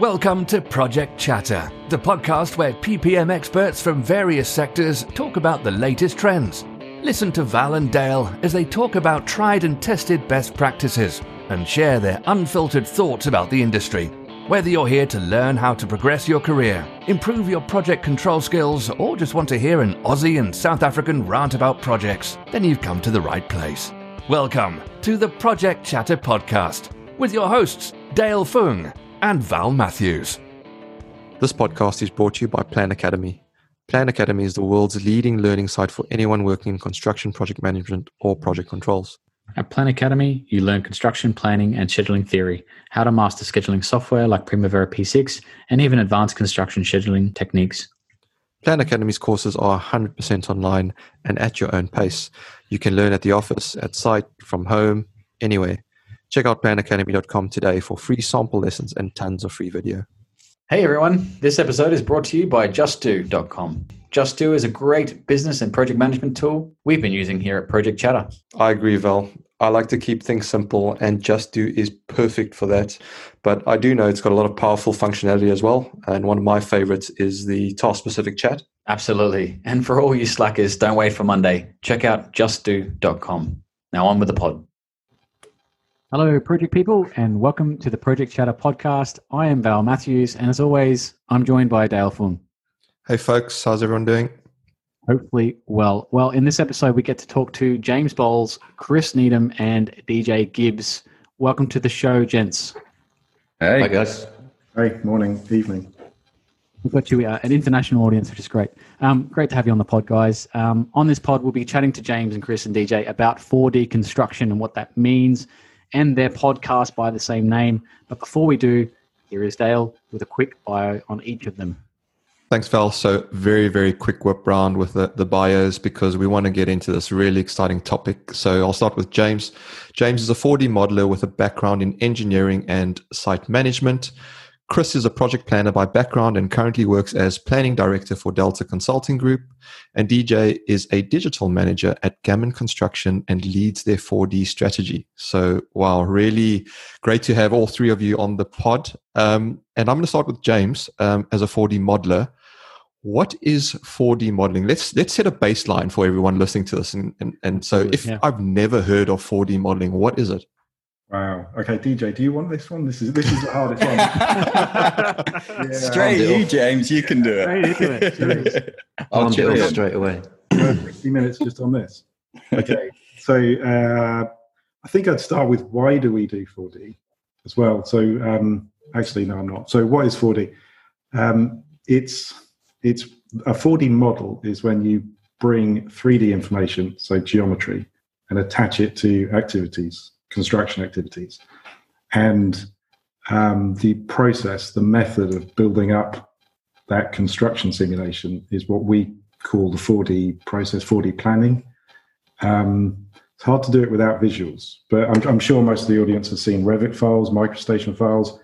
Welcome to Project Chatter, the podcast where PPM experts from various sectors talk about the latest trends. Listen to Val and Dale as they talk about tried and tested best practices and share their unfiltered thoughts about the industry. Whether you're here to learn how to progress your career, improve your project control skills, or just want to hear an Aussie and South African rant about projects, then you've come to the right place. Welcome to the Project Chatter podcast with your hosts, Dale Fung and Val Matthews. This podcast is brought to you by Plan Academy. Plan Academy is the world's leading learning site for anyone working in construction project management or project controls. At Plan Academy, you learn construction planning and scheduling theory, how to master scheduling software like Primavera P6, and even advanced construction scheduling techniques. Plan Academy's courses are 100% online and at your own pace. You can learn at the office, at site, from home, anywhere. Check out planacademy.com today for free sample lessons and tons of free video. Hey everyone, this episode is brought to you by JustDo.com. JustDo is a great business and project management tool we've been using here at Project Chatter. I agree, Val. I like to keep things simple, and JustDo is perfect for that. But I do know it's got a lot of powerful functionality as well. And one of my favorites is the task specific chat. Absolutely. And for all you slackers, don't wait for Monday. Check out JustDo.com. Now on with the pod. Hello, project people, and welcome to the Project Chatter podcast. I am Val Matthews, and as always, I'm joined by Dale Fung. Hey, folks, how's everyone doing? Hopefully, well. Well, in this episode, we get to talk to James Bowles, Chris Needham, and DJ Gibbs. Welcome to the show, gents. Hey, Hi, guys. Hey, morning, evening. We've got you uh, an international audience, which is great. Um, great to have you on the pod, guys. Um, on this pod, we'll be chatting to James and Chris and DJ about 4D construction and what that means and their podcast by the same name. But before we do, here is Dale with a quick bio on each of them. Thanks, Val. So, very, very quick whip round with the, the bios because we want to get into this really exciting topic. So, I'll start with James. James is a 4D modeler with a background in engineering and site management. Chris is a project planner by background and currently works as planning director for Delta Consulting Group. And DJ is a digital manager at Gammon Construction and leads their 4D strategy. So, wow, really great to have all three of you on the pod. Um, and I'm going to start with James um, as a 4D modeler. What is 4D modeling? Let's let's set a baseline for everyone listening to this. And, and, and so, if yeah. I've never heard of 4D modeling, what is it? Wow. Okay, DJ, do you want this one? This is this is the hardest one. yeah, straight you, James. You can do it. Straight I'll do it straight away. Fifty minutes just on this. Okay. So uh, I think I'd start with why do we do 4D as well. So um, actually, no, I'm not. So what is 4D? Um, it's it's a 4D model is when you bring 3D information, so geometry, and attach it to activities construction activities. And um, the process, the method of building up that construction simulation is what we call the 4D process, 4D planning. Um, it's hard to do it without visuals, but I'm, I'm, sure most of the audience has seen Revit files, MicroStation files.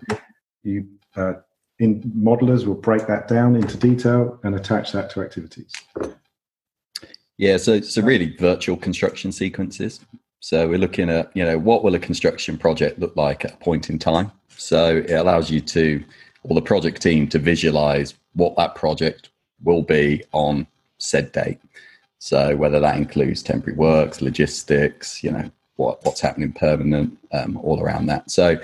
You uh, in modelers will break that down into detail and attach that to activities. Yeah, so so really virtual construction sequences. So we're looking at, you know, what will a construction project look like at a point in time? So it allows you to, or the project team to visualize what that project will be on said date. So whether that includes temporary works, logistics, you know, what, what's happening permanent, um, all around that. So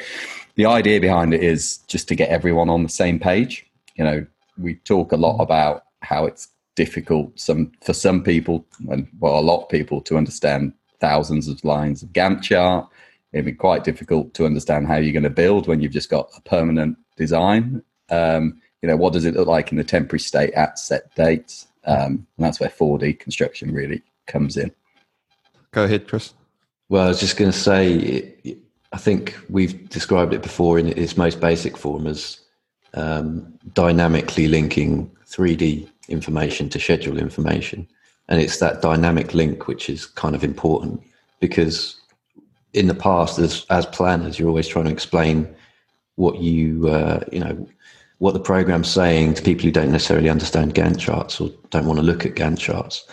the idea behind it is just to get everyone on the same page. You know, we talk a lot about how it's difficult some for some people and well a lot of people to understand thousands of lines of Gantt chart. It'd be quite difficult to understand how you're going to build when you've just got a permanent design. Um, you know, what does it look like in the temporary state at set dates? Um, and that's where 4D construction really comes in. Go ahead, Chris. Well, I was just going to say, I think we've described it before in its most basic form as um, dynamically linking 3D information to schedule information and it's that dynamic link which is kind of important because in the past as as planners you're always trying to explain what you uh, you know what the program's saying to people who don't necessarily understand Gantt charts or don't want to look at Gantt charts.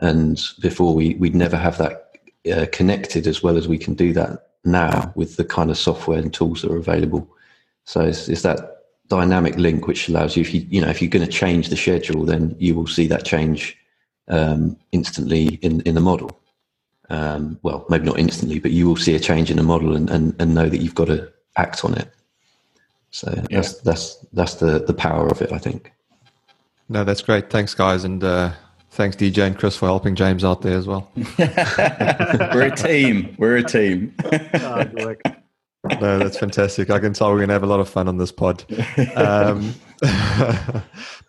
And before we we'd never have that uh, connected as well as we can do that now with the kind of software and tools that are available. So it's, it's that dynamic link which allows you if you you know if you're going to change the schedule then you will see that change um, instantly in in the model. Um, well maybe not instantly but you will see a change in the model and, and, and know that you've got to act on it. So yeah. that's that's that's the the power of it i think. No that's great. Thanks guys and uh, thanks dj and chris for helping james out there as well. We're a team. We're a team no, that's fantastic. I can tell we're going to have a lot of fun on this pod. Um,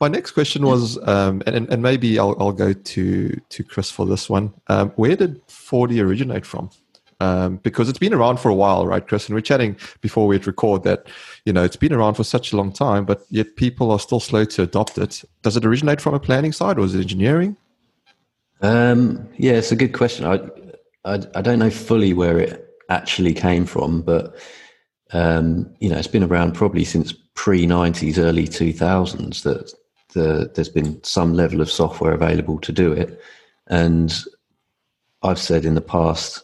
my next question was, um, and, and maybe I'll, I'll go to to Chris for this one. Um, where did 4D originate from? Um, because it's been around for a while, right, Chris? And we're chatting before we'd record that, you know, it's been around for such a long time, but yet people are still slow to adopt it. Does it originate from a planning side or is it engineering? Um, yeah, it's a good question. I, I, I don't know fully where it actually came from, but um, you know, it's been around probably since pre '90s, early 2000s that the, there's been some level of software available to do it. And I've said in the past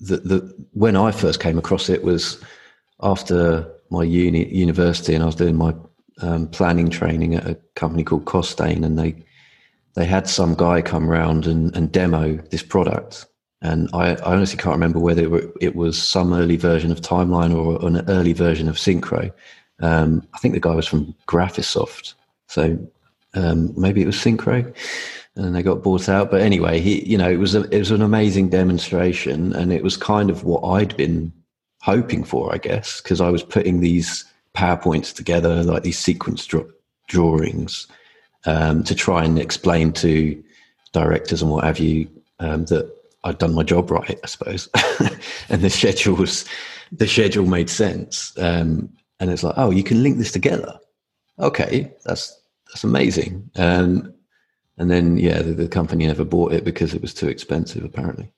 that, that when I first came across it was after my uni university, and I was doing my um, planning training at a company called Costain, and they they had some guy come around and, and demo this product and I, I, honestly can't remember whether it was some early version of Timeline or an early version of Synchro. Um, I think the guy was from Graphisoft, so um, maybe it was Synchro, and they got bought out. But anyway, he, you know, it was a, it was an amazing demonstration, and it was kind of what I'd been hoping for, I guess, because I was putting these powerpoints together, like these sequence drawings, um, to try and explain to directors and what have you um, that I'd done my job right, I suppose. and the schedule was the schedule made sense. Um, and it's like, oh, you can link this together. Okay, that's that's amazing. Um, and then yeah, the, the, company never bought it because it was too expensive, apparently.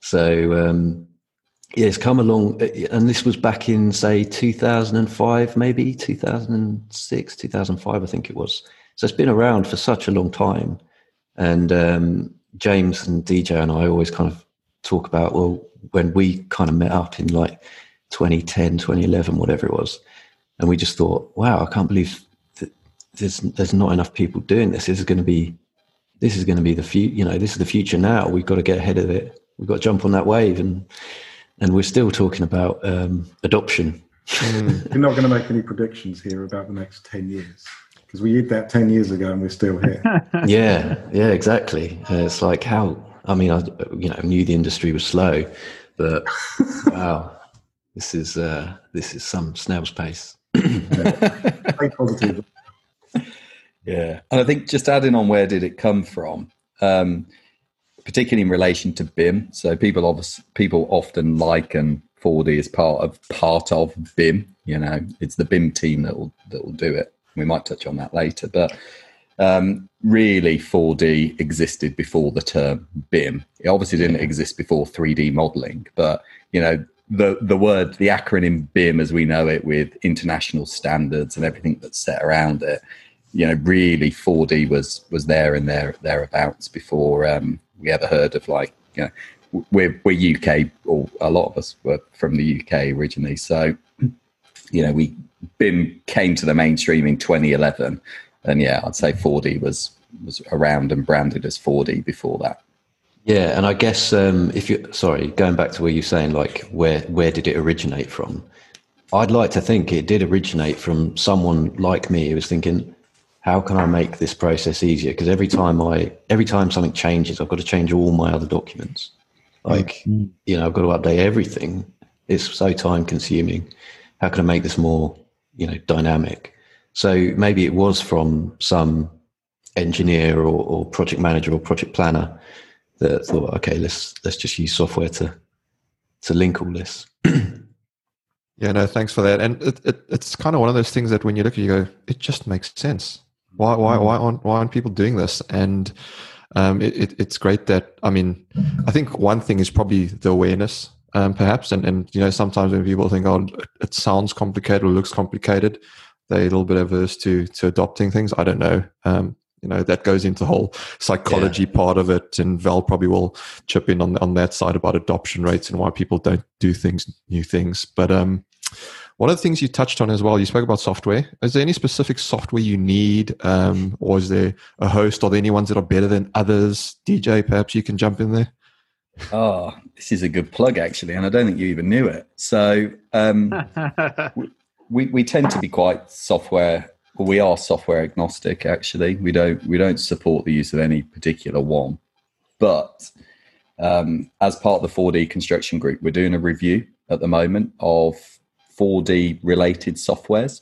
So um, yeah, it's come along, uh, and this was back in say 2005, maybe 2006, 2005, I think it was. So it's been around for such a long time, and um, James and DJ and I always kind of talk about, well, when we kind of met up in like 2010, 2011, whatever it was, and we just thought, wow, I can't believe that there's there's not enough people doing this. This is going to be this is going to be the future. You know, this is the future now. We've got to get ahead of it. We've got to jump on that wave, and and we're still talking about um, adoption. mm, you're not going to make any predictions here about the next ten years because we did that 10 years ago and we're still here. yeah, yeah, exactly. Uh, it's like how, I mean, I you know knew the industry was slow, but wow, this is uh, this is some snail's pace. Very positive. Yeah, and I think just adding on, where did it come from? Um, particularly in relation to BIM. So people obviously people often liken 4D as part of part of BIM. You know, it's the BIM team that will that will do it. We might touch on that later, but um, really 4D existed before the term BIM. It obviously didn't exist before 3D modeling, but you know the the word the acronym BIM as we know it with international standards and everything that's set around it. You know, really 4D was was there and there thereabouts before um, we ever heard of like you know we're we're UK or a lot of us were from the UK originally, so you know we BIM came to the mainstream in 2011, and yeah, I'd say 4D was was around and branded as 4D before that. Yeah, and I guess um, if you sorry, going back to where you're saying like where where did it originate from? I'd like to think it did originate from someone like me who was thinking, how can I make this process easier? Because every time I every time something changes, I've got to change all my other documents. Like mm-hmm. you know, I've got to update everything. It's so time consuming. How can I make this more you know dynamic. So maybe it was from some engineer or, or project manager or project planner that thought okay let's let's just use software to to link all this. Yeah no thanks for that. And it, it, it's kind of one of those things that when you look at it, you go it just makes sense. Why why why aren't why aren't people doing this? And um, it, it, it's great that i mean i think one thing is probably the awareness um, perhaps. And, and, you know, sometimes when people think, oh, it sounds complicated or looks complicated, they're a little bit averse to, to adopting things. I don't know. Um, you know, that goes into the whole psychology yeah. part of it. And Val probably will chip in on, on that side about adoption rates and why people don't do things, new things. But, um, One of the things you touched on as well, you spoke about software. Is there any specific software you need, um, or is there a host? Are there any ones that are better than others? DJ, perhaps you can jump in there. Oh, this is a good plug actually, and I don't think you even knew it. So um, we we tend to be quite software. Well, we are software agnostic actually. We don't we don't support the use of any particular one, but um, as part of the 4D construction group, we're doing a review at the moment of 4D related softwares.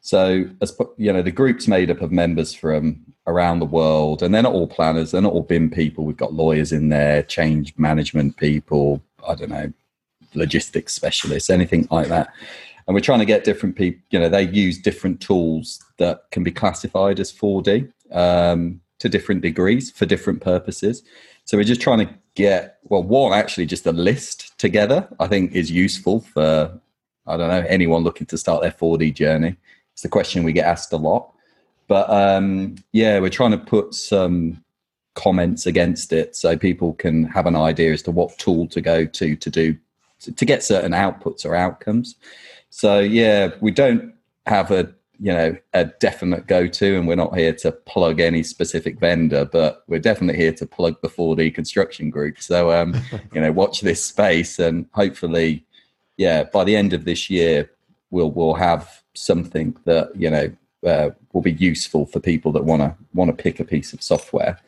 So, as you know, the group's made up of members from around the world, and they're not all planners, they're not all BIM people. We've got lawyers in there, change management people, I don't know, logistics specialists, anything like that. And we're trying to get different people, you know, they use different tools that can be classified as 4D um, to different degrees for different purposes. So we're just trying to get, well, one, actually just a list together, I think is useful for, I don't know, anyone looking to start their 4D journey. It's the question we get asked a lot. But um, yeah, we're trying to put some comments against it so people can have an idea as to what tool to go to to do to get certain outputs or outcomes. So yeah, we don't have a you know a definite go-to and we're not here to plug any specific vendor but we're definitely here to plug the 4d construction group so um you know watch this space and hopefully yeah by the end of this year we'll we'll have something that you know uh, will be useful for people that want to want to pick a piece of software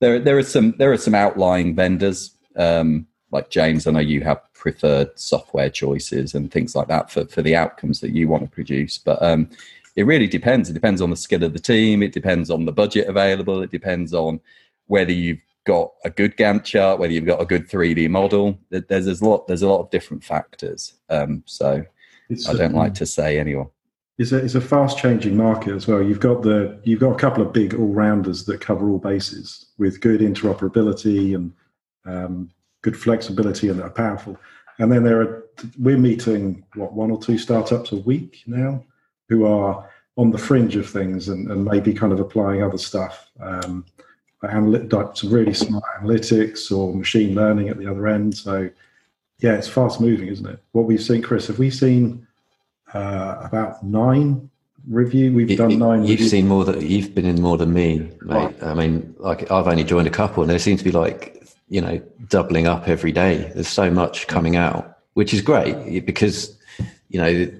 there there are some there are some outlying vendors um like james i know you have preferred software choices and things like that for for the outcomes that you want to produce but um it really depends. It depends on the skill of the team. It depends on the budget available. It depends on whether you've got a good Gantt chart, whether you've got a good 3D model. There's, there's a lot. There's a lot of different factors. Um, so it's I don't like to say anyone. It's a it's a fast changing market as well. You've got the you've got a couple of big all rounders that cover all bases with good interoperability and um, good flexibility and that are powerful. And then there are we're meeting what one or two startups a week now who are on the fringe of things and, and maybe kind of applying other stuff, um, like some really smart analytics or machine learning at the other end. So, yeah, it's fast moving, isn't it? What we've seen, Chris, have we seen uh, about nine review? We've you, done nine. You've reviews. seen more than you've been in more than me, mate. Right. I mean, like I've only joined a couple, and they seem to be like you know doubling up every day. There's so much coming out, which is great because you know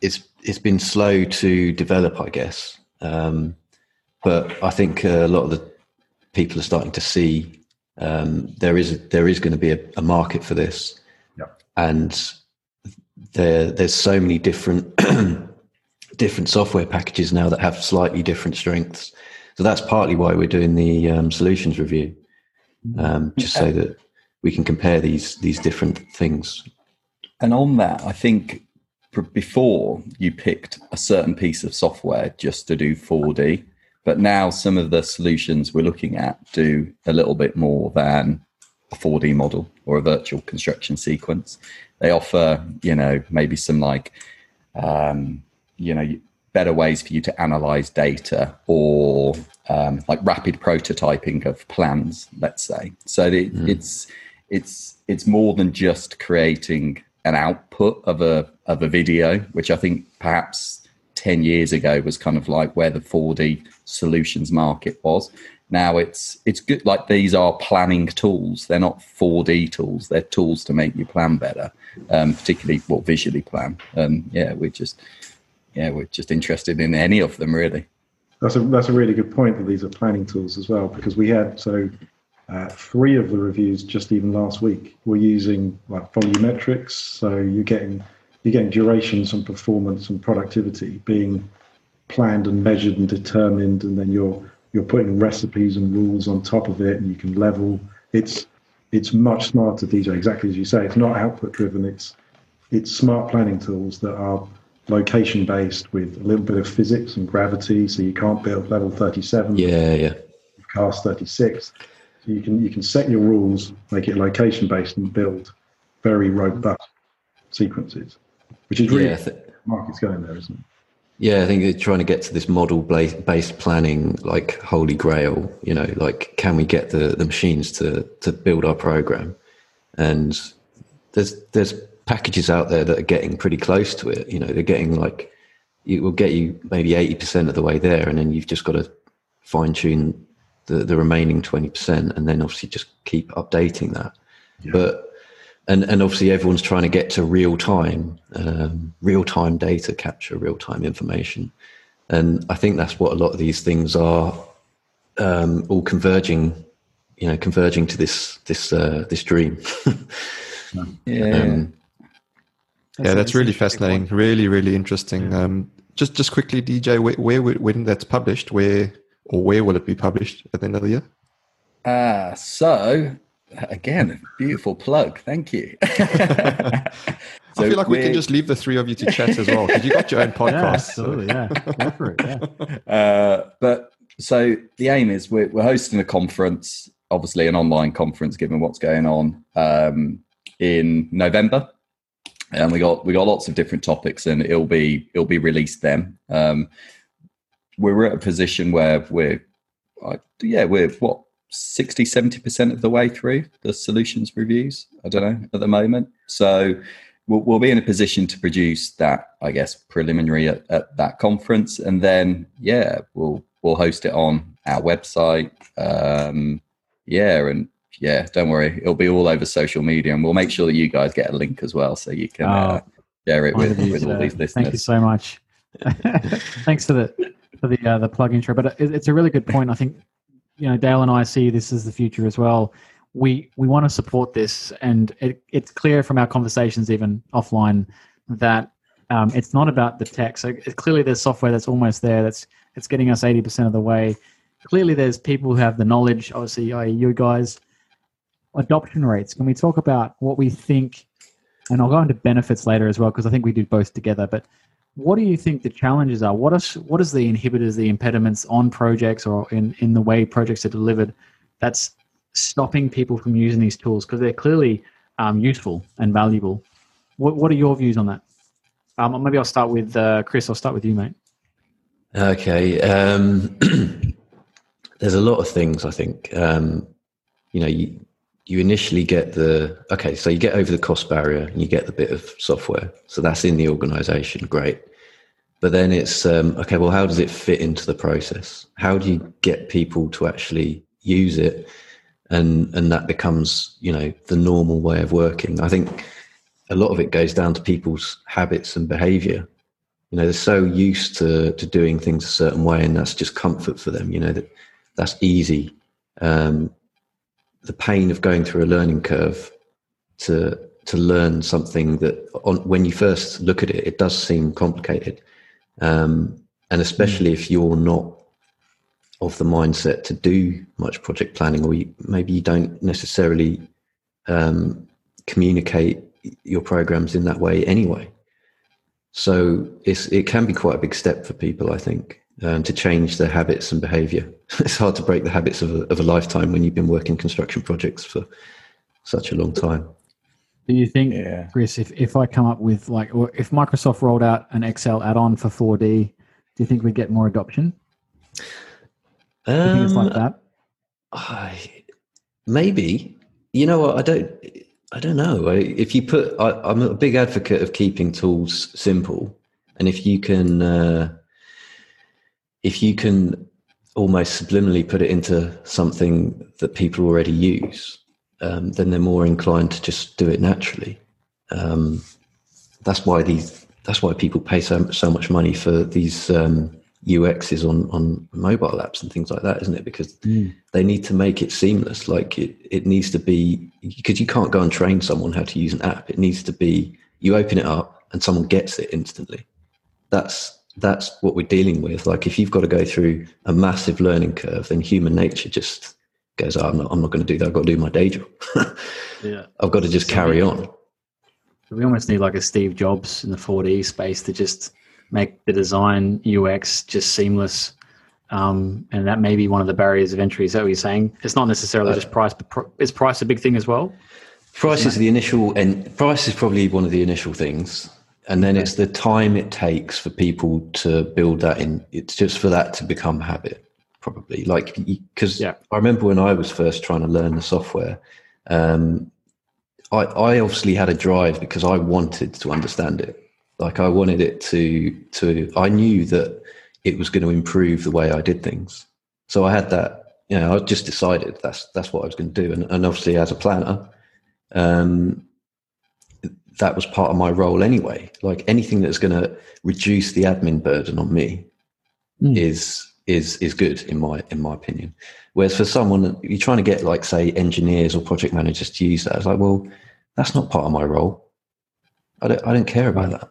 it's it's been slow to develop, I guess. Um, but I think a lot of the people are starting to see um, there is there is going to be a, a market for this, and there there's so many different different software packages now that have slightly different strengths. So that's partly why we're doing the um, solutions review, um, just so that we can compare these these different things. And on that, I think before you picked a certain piece of software just to do 4D, but now some of the solutions we're looking at do a little bit more than a 4D model or a virtual construction sequence. They offer, you know, maybe some like, um, you know, better ways for you to analyze data or um, like rapid prototyping of plans, let's say. So the, mm. it's it's it's more than just creating an output of a of a video, which I think perhaps ten years ago was kind of like where the 4D solutions market was. Now it's it's good. Like these are planning tools; they're not 4D tools. They're tools to make you plan better, um, particularly what visually plan. And yeah, we're just yeah we're just interested in any of them really. That's a that's a really good point that these are planning tools as well because we had so uh, three of the reviews just even last week were using like volumetrics, so you're getting you're getting durations and performance and productivity being planned and measured and determined, and then you're you're putting recipes and rules on top of it, and you can level. It's it's much smarter, DJ. Exactly as you say, it's not output driven. It's it's smart planning tools that are location based with a little bit of physics and gravity, so you can't build level 37. Yeah, yeah. Cast 36 you can you can set your rules, make it location based, and build very robust sequences, which is really yeah, th- market's going there, isn't it? Yeah, I think they're trying to get to this model based planning, like holy grail. You know, like can we get the, the machines to to build our program? And there's there's packages out there that are getting pretty close to it. You know, they're getting like it will get you maybe eighty percent of the way there, and then you've just got to fine tune the the remaining twenty percent, and then obviously just keep updating that. Yeah. But and and obviously everyone's trying to get to real time, um, real time data capture, real time information, and I think that's what a lot of these things are um, all converging, you know, converging to this this uh, this dream. yeah. Um, yeah, that's really fascinating. Really, really interesting. Yeah. Um, just, just quickly, DJ, where, where, when that's published, where or where will it be published at the end of the year? Uh, so again, beautiful plug. Thank you. so I feel like we can just leave the three of you to chat as well because you got your own podcast. Yeah, absolutely, yeah. Go it. Yeah. Uh, but so the aim is we're, we're hosting a conference, obviously an online conference, given what's going on um, in November and we got we got lots of different topics, and it'll be it'll be released then. Um, we're at a position where we're uh, yeah we're what 60 70 percent of the way through the solutions reviews. I don't know at the moment, so we'll, we'll be in a position to produce that I guess preliminary at, at that conference, and then yeah we'll we'll host it on our website. Um, yeah, and yeah, don't worry. It'll be all over social media, and we'll make sure that you guys get a link as well, so you can uh, oh, uh, share it with, with all these listeners. Thank you so much. Thanks for the for the uh, the plug intro, but it, it's a really good point. I think you know Dale and I see this as the future as well. We we want to support this, and it, it's clear from our conversations, even offline, that um, it's not about the tech. So clearly, there's software that's almost there. That's it's getting us eighty percent of the way. Clearly, there's people who have the knowledge. Obviously, you guys adoption rates. Can we talk about what we think? And I'll go into benefits later as well because I think we do both together. But what do you think the challenges are? What is what is the inhibitors, the impediments on projects or in in the way projects are delivered that's stopping people from using these tools because they're clearly um, useful and valuable. What what are your views on that? Um, maybe I'll start with uh, Chris. I'll start with you, mate. Okay. Um, there's a lot of things I think. Um, you know, you, you initially get the okay so you get over the cost barrier and you get the bit of software so that's in the organization great but then it's um, okay well how does it fit into the process? How do you get people to actually use it? And and that becomes you know the normal way of working. I think a lot of it goes down to people's habits and behavior. You know they're so used to to doing things a certain way and that's just comfort for them you know that that's easy. Um, the pain of going through a learning curve to to learn something that on, when you first look at it, it does seem complicated, um, and especially if you're not of the mindset to do much project planning, or you, maybe you don't necessarily um, communicate your programs in that way anyway. So it's it can be quite a big step for people, I think um, to change their habits and behavior. it's hard to break the habits of a, of a lifetime when you've been working construction projects for such a long time. Do you think, yeah. Chris, if, if I come up with like, or if Microsoft rolled out an Excel add-on for 4D, do you think we'd get more adoption? Um, do you think it's like that? I, maybe. You know what? I don't. I don't know. If you put, I, am a big advocate of keeping tools simple, and if you can uh, if you can almost subliminally put it into something that people already use, um, then they're more inclined to just do it naturally. Um, that's why these. That's why people pay so so much money for these um, UXs on on mobile apps and things like that, isn't it? Because mm. they need to make it seamless. Like it, it needs to be because you can't go and train someone how to use an app. It needs to be you open it up and someone gets it instantly. That's that's what we're dealing with. Like if you've got to go through a massive learning curve, then human nature just goes, oh, I'm not, I'm not going to do that. I've got to do my day job. yeah. I've got to just carry on. We almost need like a Steve Jobs in the 4D space to just make the design UX just seamless. Um, and that may be one of the barriers of entry. Is that what you're saying? It's not necessarily uh, just price, but pr- is price a big thing as well? Price is the initial, and price is probably one of the initial things and then it's the time it takes for people to build that in it's just for that to become habit probably like because yeah. i remember when i was first trying to learn the software um, I, I obviously had a drive because I wanted to understand it. Like I wanted it to to. I knew that it was going to improve the way I did things. So I had that. You know, I just decided that's that's what I was going to do. And, and obviously, as a planner, um, that was part of my role anyway. Like anything that's going to reduce the admin burden on me mm. is is is good in my in my opinion. Whereas for someone you're trying to get like say engineers or project managers to use that, it's like, well, that's not part of my role. I don't I don't care about that.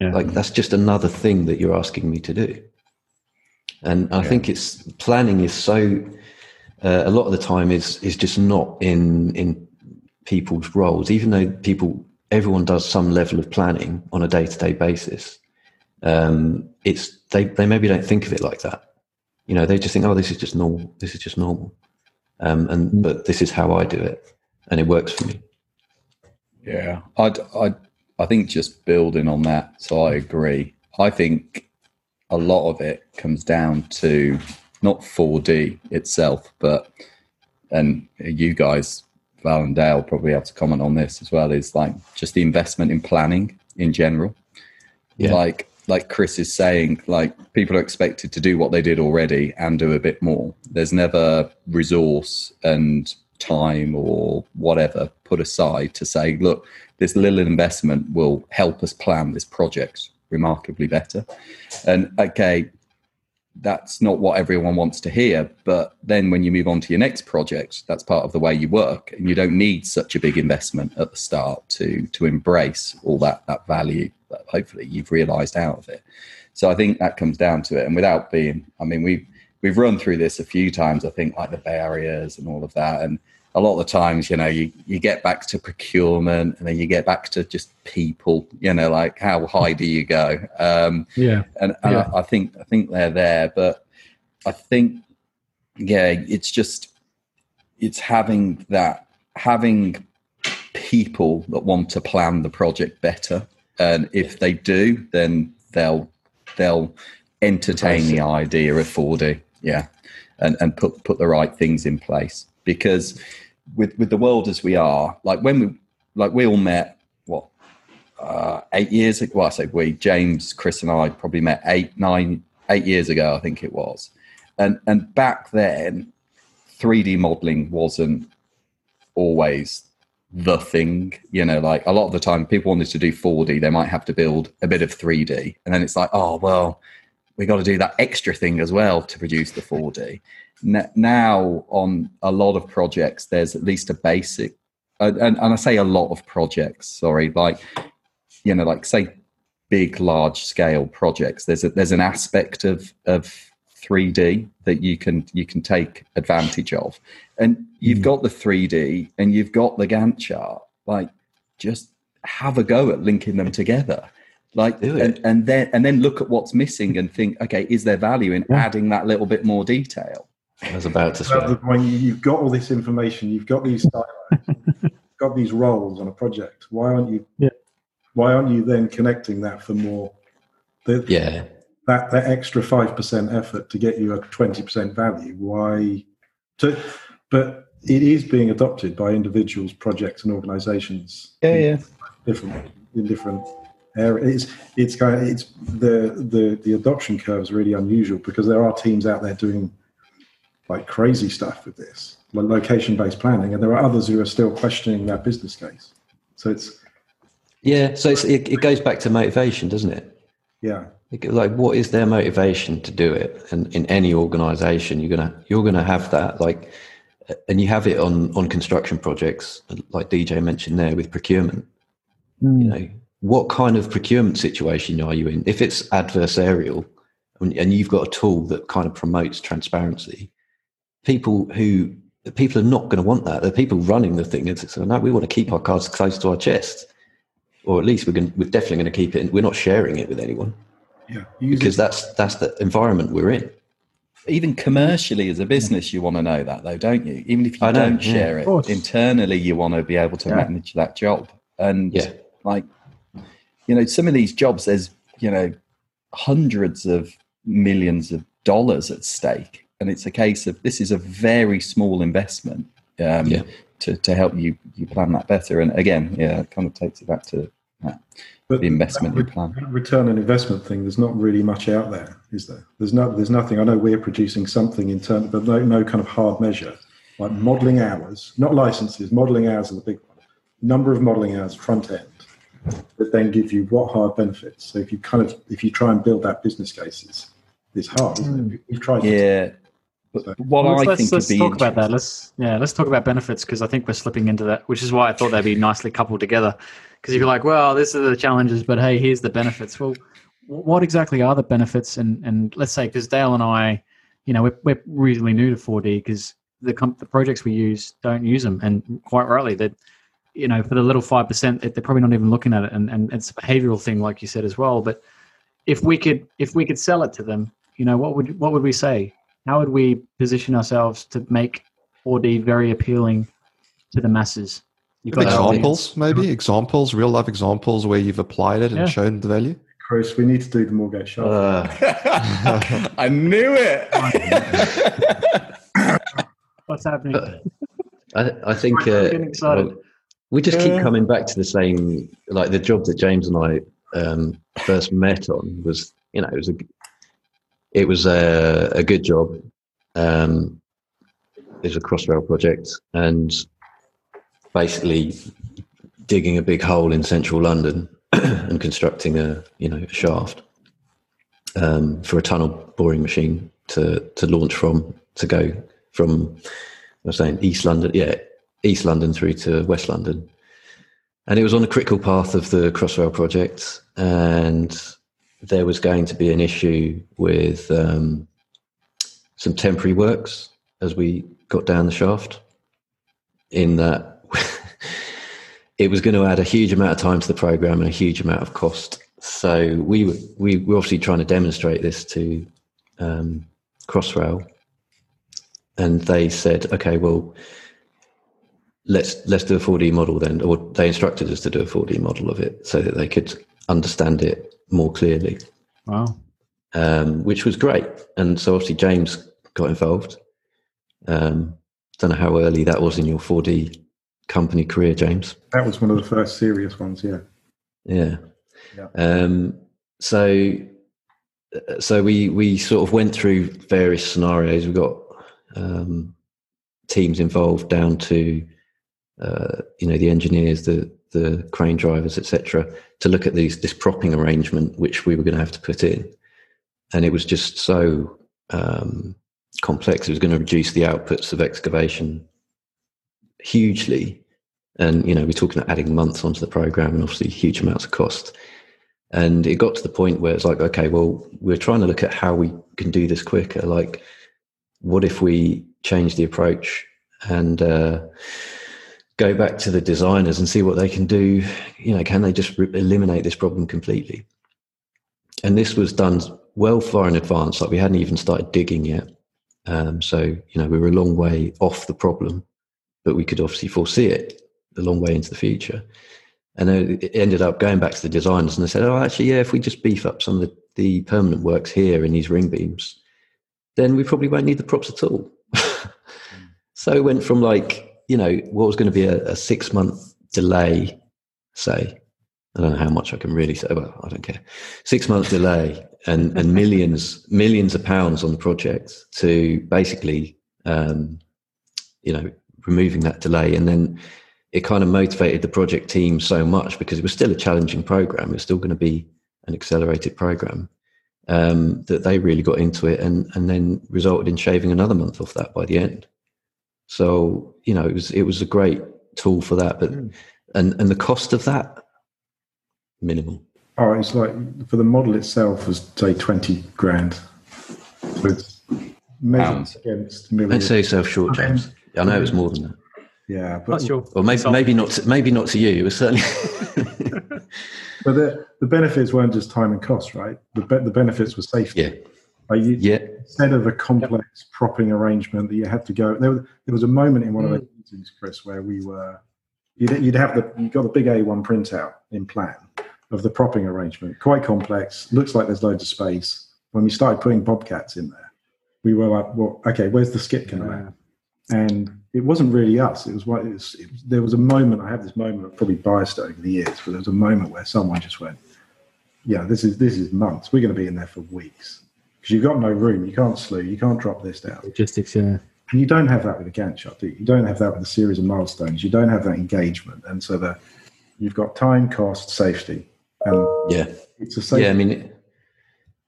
Yeah. Like that's just another thing that you're asking me to do. And I yeah. think it's planning is so uh, a lot of the time is is just not in in people's roles, even though people everyone does some level of planning on a day to day basis. Um, it's they they maybe don't think of it like that you know, they just think, oh, this is just normal. This is just normal. Um, and mm. but this is how I do it, and it works for me. Yeah, I I I think just building on that. So I agree. I think a lot of it comes down to not 4D itself, but and you guys, Val and Dale, probably have to comment on this as well. Is like just the investment in planning in general. Yeah. Like like Chris is saying, like people are expected to do what they did already and do a bit more. There's never resource and time or whatever put aside to say, look, this little investment will help us plan this project remarkably better. And okay, that's not what everyone wants to hear. But then when you move on to your next project, that's part of the way you work. And you don't need such a big investment at the start to to embrace all that that value hopefully you've realized out of it. So I think that comes down to it. And without being, I mean, we've we've run through this a few times, I think, like the barriers and all of that. And a lot of the times, you know, you, you get back to procurement and then you get back to just people, you know, like how high do you go? Um, yeah. And, and yeah. I, I think, I think they're there, but I think, yeah, it's just, it's having that, having people that want to plan the project better and if they do, then they'll they'll entertain the idea of 4D, yeah, and and put put the right things in place because with with the world as we are, like when we like we all met what uh, eight years ago. Well, I say we, James, Chris, and I probably met eight, nine, eight years ago. I think it was, and and back then, 3D modeling wasn't always the thing. You know, like a lot of the time people wanted to do 4D, they might have to build a bit of 3D. And then it's like, oh, well, we got to do that extra thing as well to produce the 4D. Now, on a lot of projects, there's at least a basic, and, and I say a lot of projects, sorry, like, you know, like say big, large scale projects, there's a, there's an aspect of, of 3D that you can you can take advantage of. And you've mm. got the 3D and you've got the Gantt chart. Like just have a go at linking them together. Like and, and then and then look at what's missing and think, okay, is there value in yeah. adding that little bit more detail? I was about to say when you've got all this information, you've got these got these roles on a project. Why aren't you yeah. why aren't you then connecting that for more the, yeah that that extra five percent effort to get you a twenty percent value. Why? To, but it is being adopted by individuals, projects, and organisations. Yeah, yeah. Different in different areas. It's it's kind of, it's the the the adoption curve is really unusual because there are teams out there doing like crazy stuff with this, like location based planning, and there are others who are still questioning that business case. So it's yeah. So it's, it, it goes back to motivation, doesn't it? Yeah like what is their motivation to do it? And in any organization you're gonna you're gonna have that like and you have it on on construction projects like dj mentioned there with procurement. Mm. you know what kind of procurement situation are you in? If it's adversarial and you've got a tool that kind of promotes transparency people who people are not going to want that. The people running the thing it's so no we want to keep our cards close to our chest. Or at least we're going we're definitely going to keep it we're not sharing it with anyone yeah, because that's that's the environment we're in. Even commercially, as a business, you want to know that, though, don't you? Even if you I don't know, share yeah, it internally, you want to be able to yeah. manage that job. And yeah. like, you know, some of these jobs, there's you know, hundreds of millions of dollars at stake, and it's a case of this is a very small investment, um, Yeah. to, to help you you plan that better. And again, yeah, it kind of takes it back to that, But the investment you plan. return on investment thing, there's not really much out there, is there? There's no, there's nothing. I know we're producing something in terms, but no, no kind of hard measure like modelling hours, not licenses. Modelling hours are the big one. Number of modelling hours front end that then give you what hard benefits. So if you kind of if you try and build that business cases, it's hard. Isn't it? Mm. We've tried. to- Yeah. But what Well, I let's, think let's talk about that. Let's yeah, let's talk about benefits because I think we're slipping into that, which is why I thought they'd be nicely coupled together. Because you're like, well, this are the challenges, but hey, here's the benefits. Well, what exactly are the benefits? And and let's say because Dale and I, you know, we're we're reasonably new to 4D because the the projects we use don't use them, and quite rightly that. You know, for the little five percent, they're probably not even looking at it, and, and it's a behavioural thing, like you said as well. But if we could, if we could sell it to them, you know, what would what would we say? How would we position ourselves to make 4D very appealing to the masses? You've got our examples, maybe examples, real life examples where you've applied it and Yeah. shown the value. Chris, we need to do the Moorgate Shaft. Uh, I knew it. What's happening? I, I think I'm uh, well, we just keep coming back to the same. Like the job that James and I um, first met on was, you know, it was a, it was a, a good job. Um, it was a crossrail project, and basically digging a big hole in central London and constructing a, you know, a shaft um, for a tunnel boring machine to to launch from to go from I was saying East London, yeah, East London through to West London. And it was on a critical path of the Crossrail project, and there was going to be an issue with um, some temporary works as we got down the shaft. In that, it was going to add a huge amount of time to the program and a huge amount of cost. So we were, we were obviously trying to demonstrate this to um, Crossrail, and they said, "Okay, well, let's let's do a 4D model then." Or they instructed us to do a 4D model of it so that they could understand it more clearly, Wow. um, which was great. And so obviously James got involved. Um, don't know how early that was in your 4D company career, James. that was one of the first serious ones. Yeah. Yeah. Yeah. Um, so, so we we sort of went through various scenarios. We got um, teams involved down to uh, you know the engineers, the the crane drivers, etc., to look at these this propping arrangement which we were going to have to put in, and it was just so um, complex. It was going to reduce the outputs of excavation hugely and you know we're talking about adding months onto the program and obviously huge amounts of cost and it got to the point where it's like okay well we're trying to look at how we can do this quicker like what if we change the approach and uh, go back to the designers and see what they can do you know can they just re- eliminate this problem completely and this was done well far in advance like we hadn't even started digging yet um, so you know we were a long way off the problem but we could obviously foresee it a long way into the future. And it ended up going back to the designers and they said, oh, actually, yeah, if we just beef up some of the, the permanent works here in these ring beams, then we probably won't need the props at all. so it went from like, you know, what was going to be a, a six month delay, say, I don't know how much I can really say, well, I don't care. Six month delay and, and millions, millions of pounds on the project to basically, um, you know, removing that delay. And then it kind of motivated the project team so much because it was still a challenging program. It was still going to be an accelerated program um, that they really got into it and, and then resulted in shaving another month off that by the end. So, you know, it was, it was a great tool for that, but, hmm. and, and the cost of that minimal. Oh, it's like for the model itself was say twenty grand. So it's measured Pounds. against Don't millions. say yourself short, James. I know it was more than that. Yeah, but What's your Or maybe, maybe not, to, maybe not to you. It was certainly, but the, the benefits weren't just time and cost, right? The the benefits were safety. yeah, Like you, yeah. instead of a complex propping arrangement that you had to go. There was, there was a moment in one Mm. of those meetings, Chris, where we were. You'd, you'd have the you got the big A1 printout in plan of the propping arrangement, quite complex. Looks like there's loads of space. When we started putting bobcats in there, we were like, "Well, okay, where's the skip going to land?" and it wasn't really us. It was what it was, it was, there was a moment. I have this moment, probably biased over the years, but there was a moment where someone just went, "Yeah, this is this is months. We're going to be in there for weeks because you've got no room. You can't slew. You can't drop this down. Logistics, yeah. And you don't have that with a Gantt chart, do you? You don't have that with a series of milestones. You don't have that engagement, and so the you've got time, cost, safety, and Yeah. it's a safety. Yeah, I mean, it,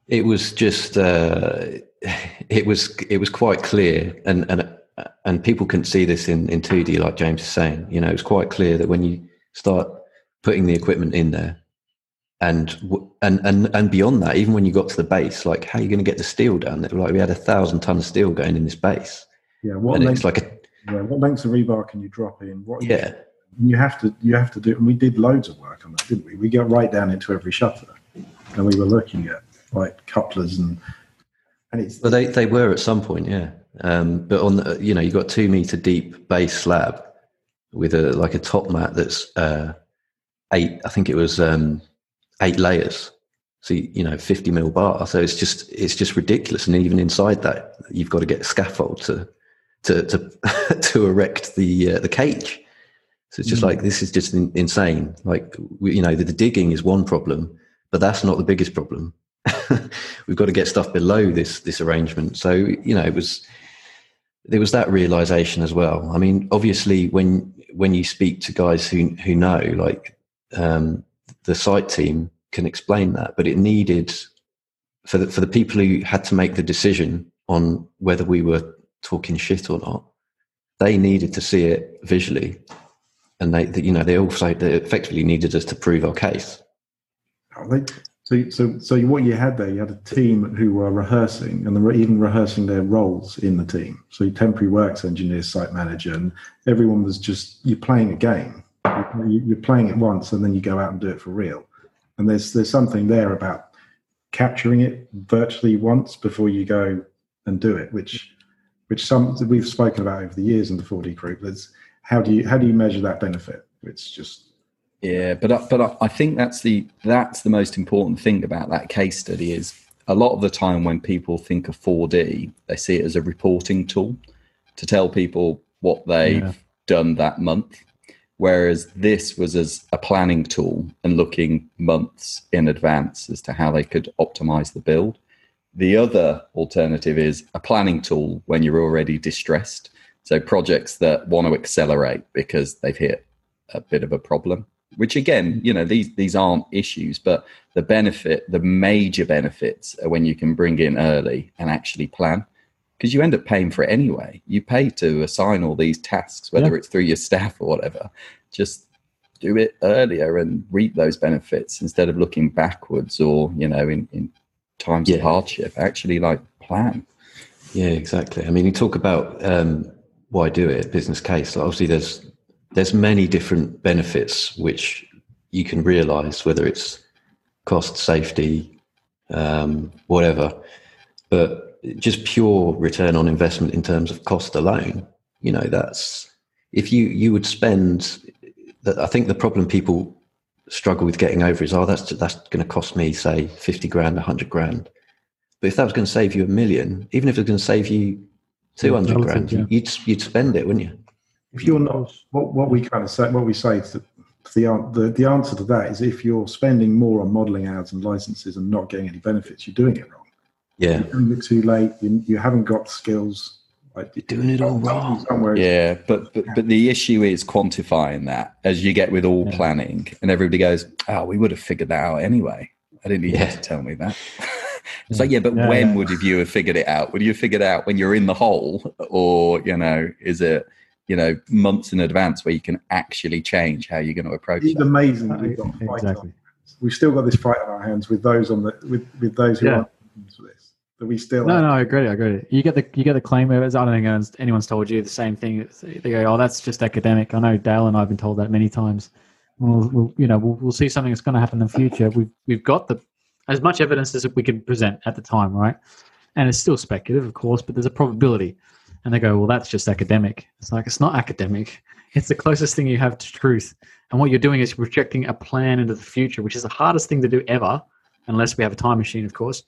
it was just uh, it was it was quite clear, and and and people couldn't see this in in two D, like James is saying. You know, it was quite clear that when you start putting the equipment in there, and and and and beyond that, even when you got to the base, like how are you going to get the steel down? Like we had a thousand ton of steel going in this base, yeah, what and length, like a yeah, what lengths of rebar can you drop in? What yeah. you have to you have to do and we did loads of work on that didn't we we got right down into every shutter and we were looking at like couplers and and it's Well, they they were at some point, yeah. Um, but on the, you know, you got two meter deep base slab with a like a top mat that's uh, eight. I think it was um, eight layers. So you know, fifty mil bar. So it's just it's just ridiculous. And even inside that, you've got to get a scaffold to to to to erect the uh, the cage. So it's just like this is just in, insane. Like we, you know, the, the digging is one problem, but that's not the biggest problem. We've got to get stuff below this this arrangement. So you know, it was there was that realization as well. I mean, obviously, when when you speak to guys who who know, like um, the site team can explain that, but it needed for the for the people who had to make the decision on whether we were talking shit or not. They needed to see it visually, and they, you know, they also they effectively needed us to prove our case. So so so what you had there you had a team who were rehearsing and they were even rehearsing their roles in the team so temporary works engineer site manager and everyone was just you're playing a game you're playing it once and then you go out and do it for real. And there's there's something there about capturing it virtually once before you go and do it which which some we've spoken about over the years in the 4d group there's how do you how do you measure that benefit? It's just Yeah, but I, but I, I think that's the that's the most important thing about that case study is a lot of the time when people think of 4D, they see it as a reporting tool to tell people what they've Yeah. done that month, whereas this was as a planning tool and looking months in advance as to how they could optimize the build. The other alternative is a planning tool when you're already distressed. So projects that want to accelerate because they've hit a bit of a problem which again you know these these aren't issues but the benefit the major benefits are when you can bring in early and actually plan because you end up paying for it anyway you pay to assign all these tasks whether Yeah. it's through your staff or whatever just do it earlier and reap those benefits instead of looking backwards or you know in, in times of hardship actually like plan Yeah, exactly. I mean, you talk about um, why do it, business case. Obviously, there's there's many different benefits which you can realise, whether it's cost, safety, um, whatever. But just pure return on investment in terms of cost alone, you know, that's if you you would spend. That I think the problem people struggle with getting over is, oh, that's that's going to cost me say fifty grand, hundred grand. But if that was going to save you a million, even if it was going to save you two hundred Yeah, grand, yeah. you'd you'd spend it, wouldn't you? if you're not what, what we kind of say what we say to the, the the answer to that is if you're spending more on modeling ads and licenses and not getting any benefits you're doing it wrong Yeah, you're doing it too late you, you haven't got skills like you're doing it all wrong. somewhere Yeah, but, but but the issue is quantifying that as you get with all Yeah. planning, and everybody goes, "Oh, we would have figured that out anyway." I didn't need Yeah. you to tell me that. it's like, yeah, but Yeah, when yeah. would have you have figured it out? Would you have figured it out when you're in the hole, or you know, is it you know months in advance where you can actually change how you're going to approach it? it's that? amazing that we've got a fight on Exactly. we've still got this fight on our hands with those on the with, with those who Yeah. aren't this that we still No, have. no, I agree. I agree. You get the you get the claim of it. I don't think anyone's- anyone's told you the same thing. They go, "Oh, that's just academic." I know Dale and I've been told that many times. We'll, we'll you know, we'll, we'll see something that's going to happen in the future. We've we've got the as much evidence as we can present at the time, right? And it's still speculative, of course, but there's a probability. And they go, "Well, that's just academic." It's like it's not academic. It's the closest thing you have to truth. And what you're doing is projecting a plan into the future, which is the hardest thing to do ever, unless we have a time machine, of course.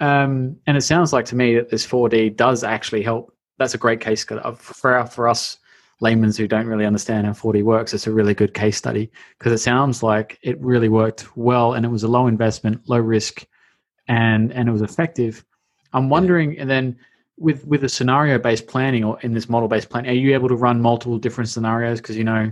Um, and it sounds like to me that this 4D does actually help that's a great case for for us laymen who don't really understand how 4D works. It's a really good case study because it sounds like it really worked well and it was a low investment, low risk, and and it was effective. I'm wondering, and then with with a scenario based planning or in this model based plan, are you able to run multiple different scenarios? Because you know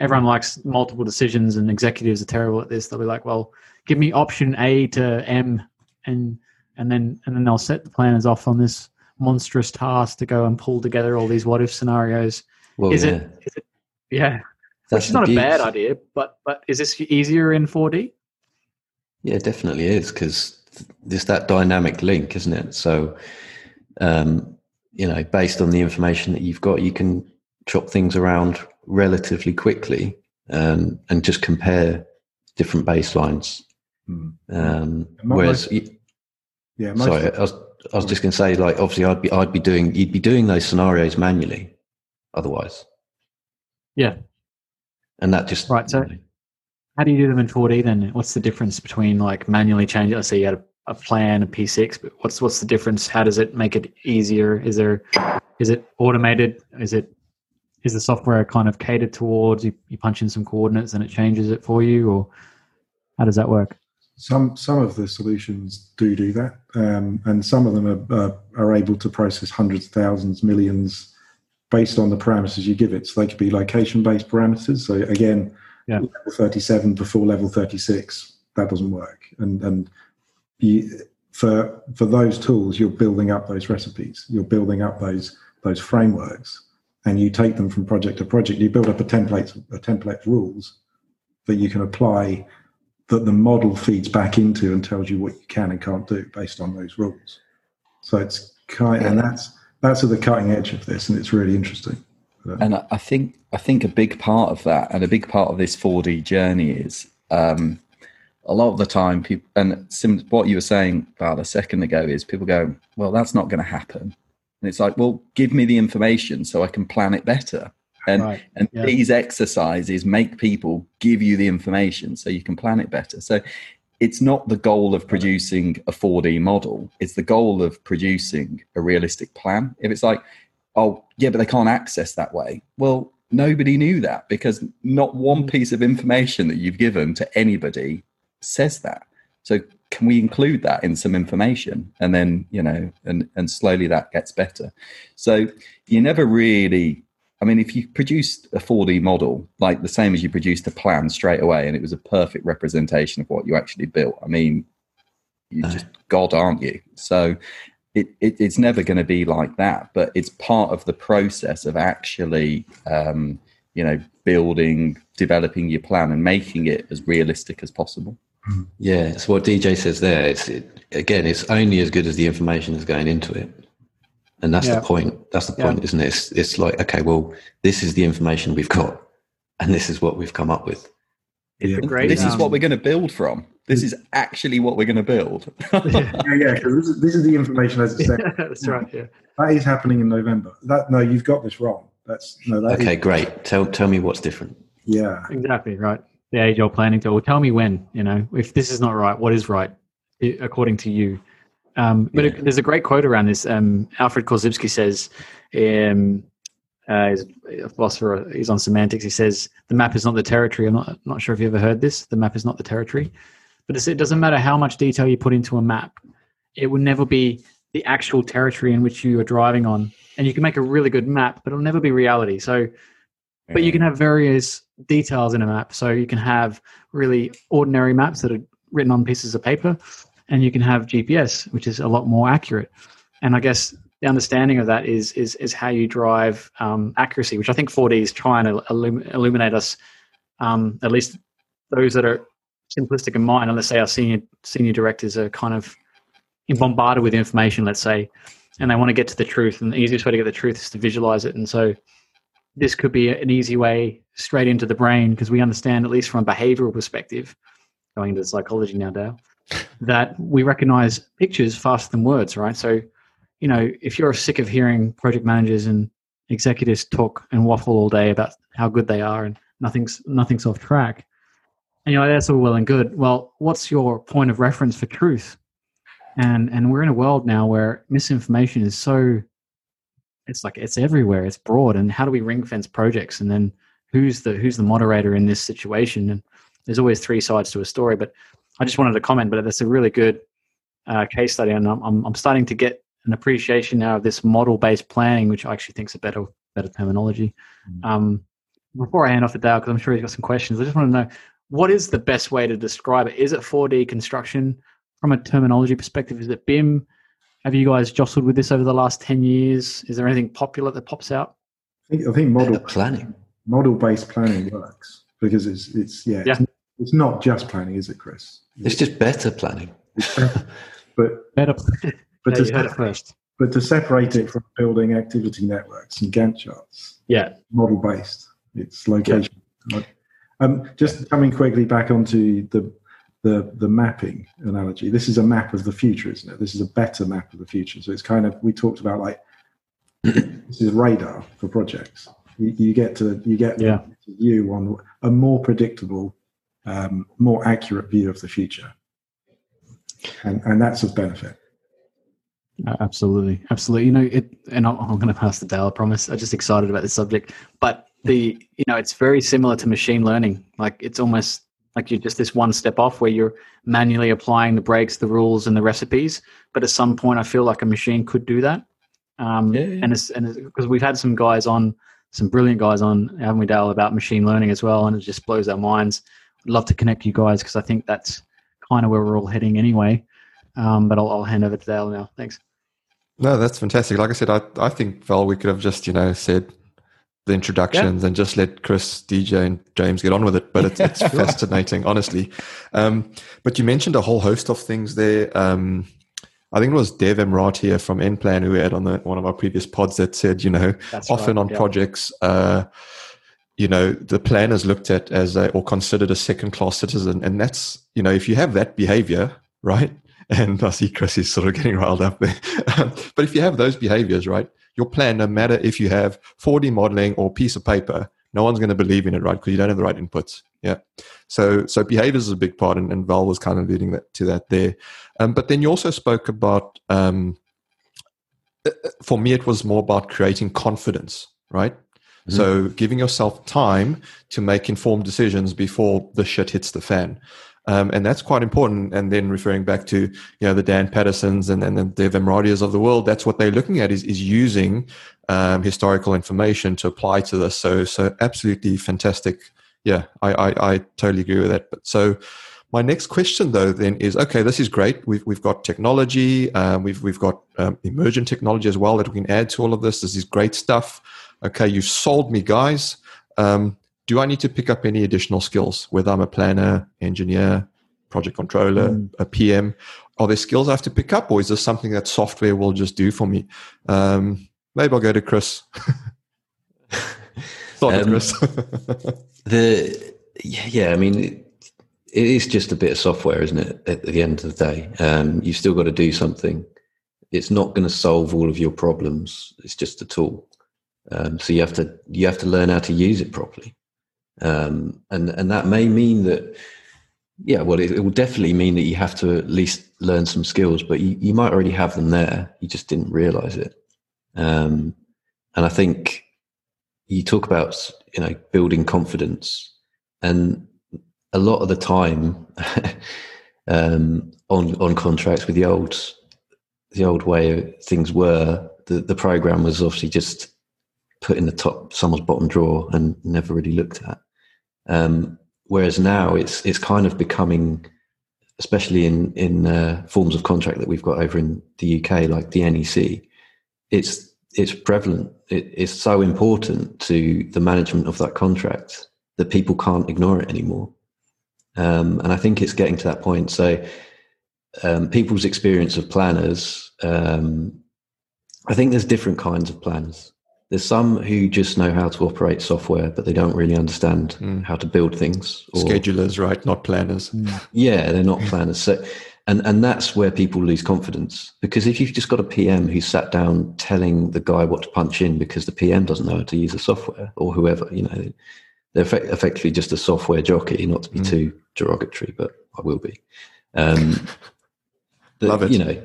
everyone likes multiple decisions, and executives are terrible at this. They'll be like, "Well, give me option A to M," and and then and then they'll set the planners off on this monstrous task to go and pull together all these what if scenarios. Well, is, yeah. it, is it? Yeah, That's which is not a bad idea, but but is this easier in 4D? Yeah, it definitely is because there's that dynamic link, isn't it? So, um, you know, based on the information that you've got, you can chop things around relatively quickly um, and just compare different baselines. Mm. Um, whereas, most, yeah, sorry, I was, I was just going to say, like, obviously, I'd be, I'd be doing, you'd be doing those scenarios manually, otherwise. Yeah, and that just right. So, how do you do them in 4D then? What's the difference between like manually changing? Let's say you had a, a plan, a P6, but what's what's the difference? How does it make it easier? Is there, is it automated? Is it is the software kind of catered towards you, you punch in some coordinates and it changes it for you, or how does that work? Some some of the solutions do do that, um, and some of them are, uh, are able to process hundreds, thousands, millions based on the parameters you give it. So they could be location based parameters. So again, yeah. level 37 before level 36, that doesn't work. And and you, for for those tools, you're building up those recipes. You're building up those those frameworks, and you take them from project to project. You build up a template a template rules that you can apply that the model feeds back into and tells you what you can and can't do based on those rules. So it's kind, and that's that's at the cutting edge of this, and it's really interesting. And I think I think a big part of that, and a big part of this 4D journey is um, a lot of the time people, and sim, what you were saying about a second ago is people go, well, that's not going to happen, and it's like, well, give me the information so I can plan it better. And right. and yeah. these exercises make people give you the information so you can plan it better. So it's not the goal of producing a 4D model. It's the goal of producing a realistic plan. If it's like, oh yeah, but they can't access that way. Well, nobody knew that because not one mm. piece of information that you've given to anybody says that. So can we include that in some information and then you know and and slowly that gets better so you never really mean, if you produced a 4D model, like the same as you produced a plan straight away, and it was a perfect representation of what you actually built, I mean, you're just God, aren't you? So it, it, it's never going to be like that, but it's part of the process of actually, um, you know, building, developing your plan and making it as realistic as possible. Yeah, so what DJ says there, it's it, again, it's only as good as the information that's going into it and that's yeah. the point. That's the point yeah. isn't it? It's, it's like okay well this is the information we've got and this is what we've come up with. Yeah. Great, this um, is what we're going to build from. This is actually what we're going to build. Yeah yeah because this is, this is the information as it says that's right yeah. That is happening in november. That no you've got this wrong. That's no that okay is, great. Tell tell me what's different. Yeah. Exactly right. The age old planning tool. Tell me when you know if this is not right what is right according to you um, but yeah. it, there's a great quote around this. Um, Alfred Korzybski says, um, uh, he's a philosopher, he's on semantics. He says, the map is not the territory. I'm not, not sure if you ever heard this. The map is not the territory. But it doesn't matter how much detail you put into a map, it will never be the actual territory in which you are driving on. And you can make a really good map, but it'll never be reality. So, but you can have various details in a map. So you can have really ordinary maps that are written on pieces of paper, and you can have GPS, which is a lot more accurate. And I guess the understanding of that is is is how you drive um, accuracy, which I think 4D is trying to illum- illuminate us, um, at least those that are simplistic in mind. And let's say our senior senior directors are kind of bombarded with information, let's say, and they want to get to the truth. And the easiest way to get the truth is to visualize it. And so this could be an easy way straight into the brain because we understand, at least from a behavioral perspective, going into psychology now, Dale, that we recognize pictures faster than words, right? So, you know, if you're sick of hearing project managers and executives talk and waffle all day about how good they are and nothing's nothing's off track, and you're like, that's all well and good. Well, what's your point of reference for truth? And and we're in a world now where misinformation is so it's like it's everywhere. It's broad, and how do we ring fence projects? And then who's the who's the moderator in this situation? And there's always three sides to a story. But I just wanted to comment, but that's a really good uh, case study, and I'm I'm starting to get an appreciation now of this model based planning, which I actually think is a better better terminology. Mm. Um, before I hand off to Dale, because I'm sure he's got some questions, I just want to know what is the best way to describe it? Is it 4D construction from a terminology perspective? Is it BIM? Have you guys jostled with this over the last 10 years? Is there anything popular that pops out? I think, I think model planning, model based planning works because it's, it's yeah, yeah. It's, it's, not just planning, is it, Chris? It's, it's just better planning. but better. But to, separate, but to separate it from building activity networks and Gantt charts, yeah, model based. It's location. Yeah. Um, just coming quickly back onto the the the mapping analogy. This is a map of the future, isn't it? This is a better map of the future. So it's kind of we talked about like this is radar for projects. You, you get to you get yeah. view on a more predictable, um, more accurate view of the future, and and that's of benefit. Uh, absolutely, absolutely. You know it, and I'm, I'm going to pass the Dale. I promise. I'm just excited about this subject, but the you know it's very similar to machine learning. Like it's almost like you're just this one step off where you're manually applying the breaks, the rules, and the recipes. But at some point, I feel like a machine could do that. Um, yeah, yeah. And it's and because we've had some guys on, some brilliant guys on, haven't we, Dale, about machine learning as well, and it just blows our minds. Love to connect you guys because I think that's kind of where we're all heading anyway. Um, but I'll, I'll hand over to Dale now. Thanks. No, that's fantastic. Like I said, I, I think Val, we could have just you know said the introductions and just let Chris, DJ, and James get on with it. But it's, it's fascinating, honestly. Um, but you mentioned a whole host of things there. Um, I think it was Dev Amratia from nPlan who had on the, one of our previous pods that said, you know, That's often right, on yeah. projects, uh, you know, the plan is looked at as a, or considered a second class citizen. And that's, you know, if you have that behavior, right? And I see Chris is sort of getting riled up there. but if you have those behaviors, right, your plan, no matter if you have 4D modeling or piece of paper, no one's going to believe in it, right? Because you don't have the right inputs. Yeah. So, so behaviors is a big part, and, and Val was kind of leading that to that there. Um, but then you also spoke about, um, uh, uh, for me, it was more about creating confidence, right? Mm-hmm. So, giving yourself time to make informed decisions before the shit hits the fan. Um, and that's quite important. And then referring back to you know the Dan Pattersons and, and the Dev Amratias of the world, that's what they're looking at is is using um, historical information to apply to this. So so absolutely fantastic. Yeah, I, I, I totally agree with that. But so my next question though then is okay, this is great. We've we've got technology, um, we've we've got um, emergent technology as well that we can add to all of this. This is great stuff. Okay, you've sold me, guys. Um, do I need to pick up any additional skills, whether I'm a planner, engineer, project controller, mm. a PM? Are there skills I have to pick up, or is this something that software will just do for me? Um, maybe I'll go to Chris. um, Chris. the yeah, I mean, it, it is just a bit of software, isn't it? At the end of the day, um, you've still got to do something. It's not going to solve all of your problems. It's just a tool. Um, so you have to you have to learn how to use it properly. Um, and and that may mean that yeah well it, it, will definitely mean that you have to at least learn some skills but you, you might already have them there. You just didn't realize it. Um, and i think you talk about you know building confidence and a lot of the time um, on on contracts with the old the old way things were the the program was obviously just put in the top someone's bottom drawer and never really looked at um, whereas now it's it's kind of becoming, especially in in uh, forms of contract that we've got over in the UK, like the NEC, it's it's prevalent. It, it's so important to the management of that contract that people can't ignore it anymore. Um, and I think it's getting to that point. So um, people's experience of planners, um, I think there's different kinds of planners. There's some who just know how to operate software, but they don't really understand mm. how to build things. Or, Schedulers, right? Not planners. Mm. Yeah, they're not planners. So, and and that's where people lose confidence because if you've just got a PM who sat down telling the guy what to punch in because the PM doesn't know how to use the software or whoever, you know, they're effectively just a software jockey. Not to be mm. too derogatory, but I will be. Um, Love it. You know,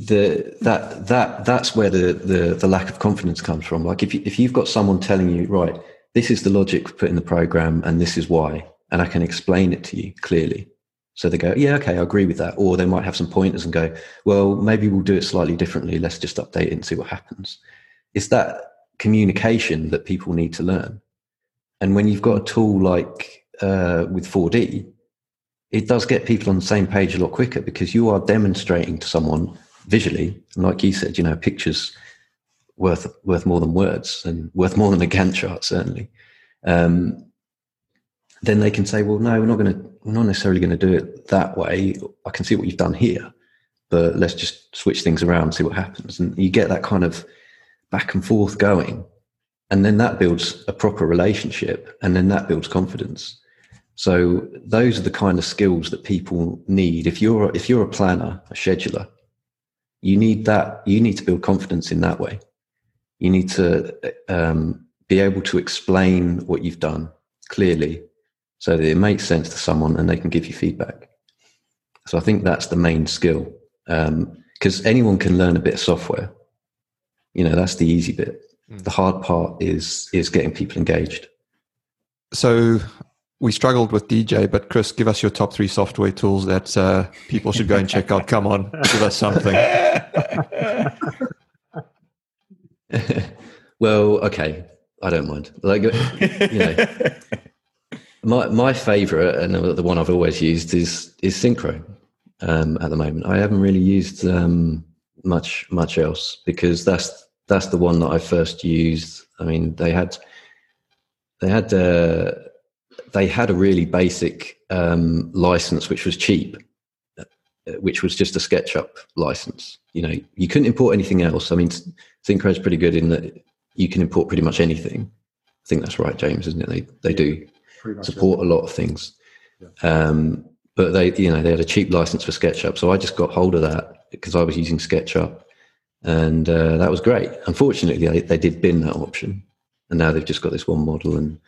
the that that that's where the, the the lack of confidence comes from. Like if you, if you've got someone telling you, right, this is the logic put in the program, and this is why, and I can explain it to you clearly. So they go, yeah, okay, I agree with that. Or they might have some pointers and go, well, maybe we'll do it slightly differently. Let's just update it and see what happens. It's that communication that people need to learn. And when you've got a tool like uh, with 4D, it does get people on the same page a lot quicker because you are demonstrating to someone visually, like you said, you know, pictures worth worth more than words and worth more than a Gantt chart, certainly. Um, then they can say, well, no, we're not going to, we're not necessarily going to do it that way. I can see what you've done here, but let's just switch things around see what happens. And you get that kind of back and forth going. And then that builds a proper relationship and then that builds confidence. So those are the kind of skills that people need. If you're, if you're a planner, a scheduler, you need that, you need to build confidence in that way. You need to um, be able to explain what you've done clearly so that it makes sense to someone and they can give you feedback. So I think that's the main skill because um, anyone can learn a bit of software. You know, that's the easy bit. Mm. The hard part is is getting people engaged. So we struggled with DJ, but Chris, give us your top three software tools that uh, people should go and check out. Come on, give us something. well, okay, I don't mind. Like, you know, my my favorite and the one I've always used is is Synchro. Um, at the moment, I haven't really used um, much much else because that's that's the one that I first used. I mean, they had they had uh, they had a really basic um, license which was cheap, uh, which was just a SketchUp license. You know, you couldn't import anything else. I mean, Synchro is pretty good in that you can import pretty much anything. I think that's right, James, isn't it? They they do support a lot of things. Yeah. Um, but they, you know, they had a cheap license for SketchUp, so I just got hold of that because I was using SketchUp, and uh, that was great. Unfortunately, they, they did bin that option, and now they've just got this one model, and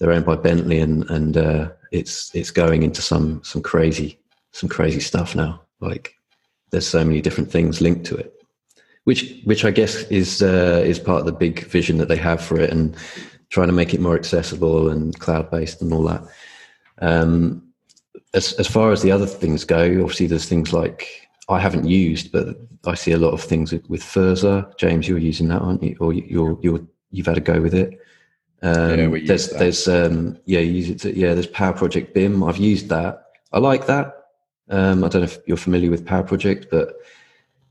they're owned by Bentley, and and uh, it's it's going into some some crazy some crazy stuff now. Like there's so many different things linked to it, which which I guess is uh, is part of the big vision that they have for it, and trying to make it more accessible and cloud based and all that. Um, as as far as the other things go, obviously there's things like I haven't used, but I see a lot of things with, with Fuzor. James, you're using that, aren't you? Or you're you're you've had a go with it. Um, yeah, we there's there's um, yeah, use it. To, yeah, there's Power Project BIM. I've used that. I like that. Um, I don't know if you're familiar with Power Project, but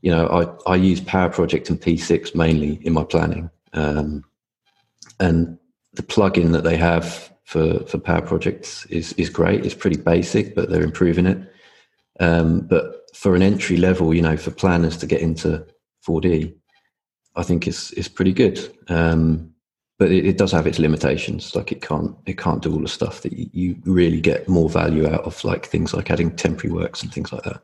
you know, I I use Power Project and P6 mainly in my planning. Um, and the plugin that they have for for Power Projects is is great. It's pretty basic, but they're improving it. Um, but for an entry level, you know, for planners to get into 4D, I think it's it's pretty good. Um, but it, it, does have its limitations. Like it can't it can't do all the stuff that you, you, really get more value out of, like things like adding temporary works and things like that.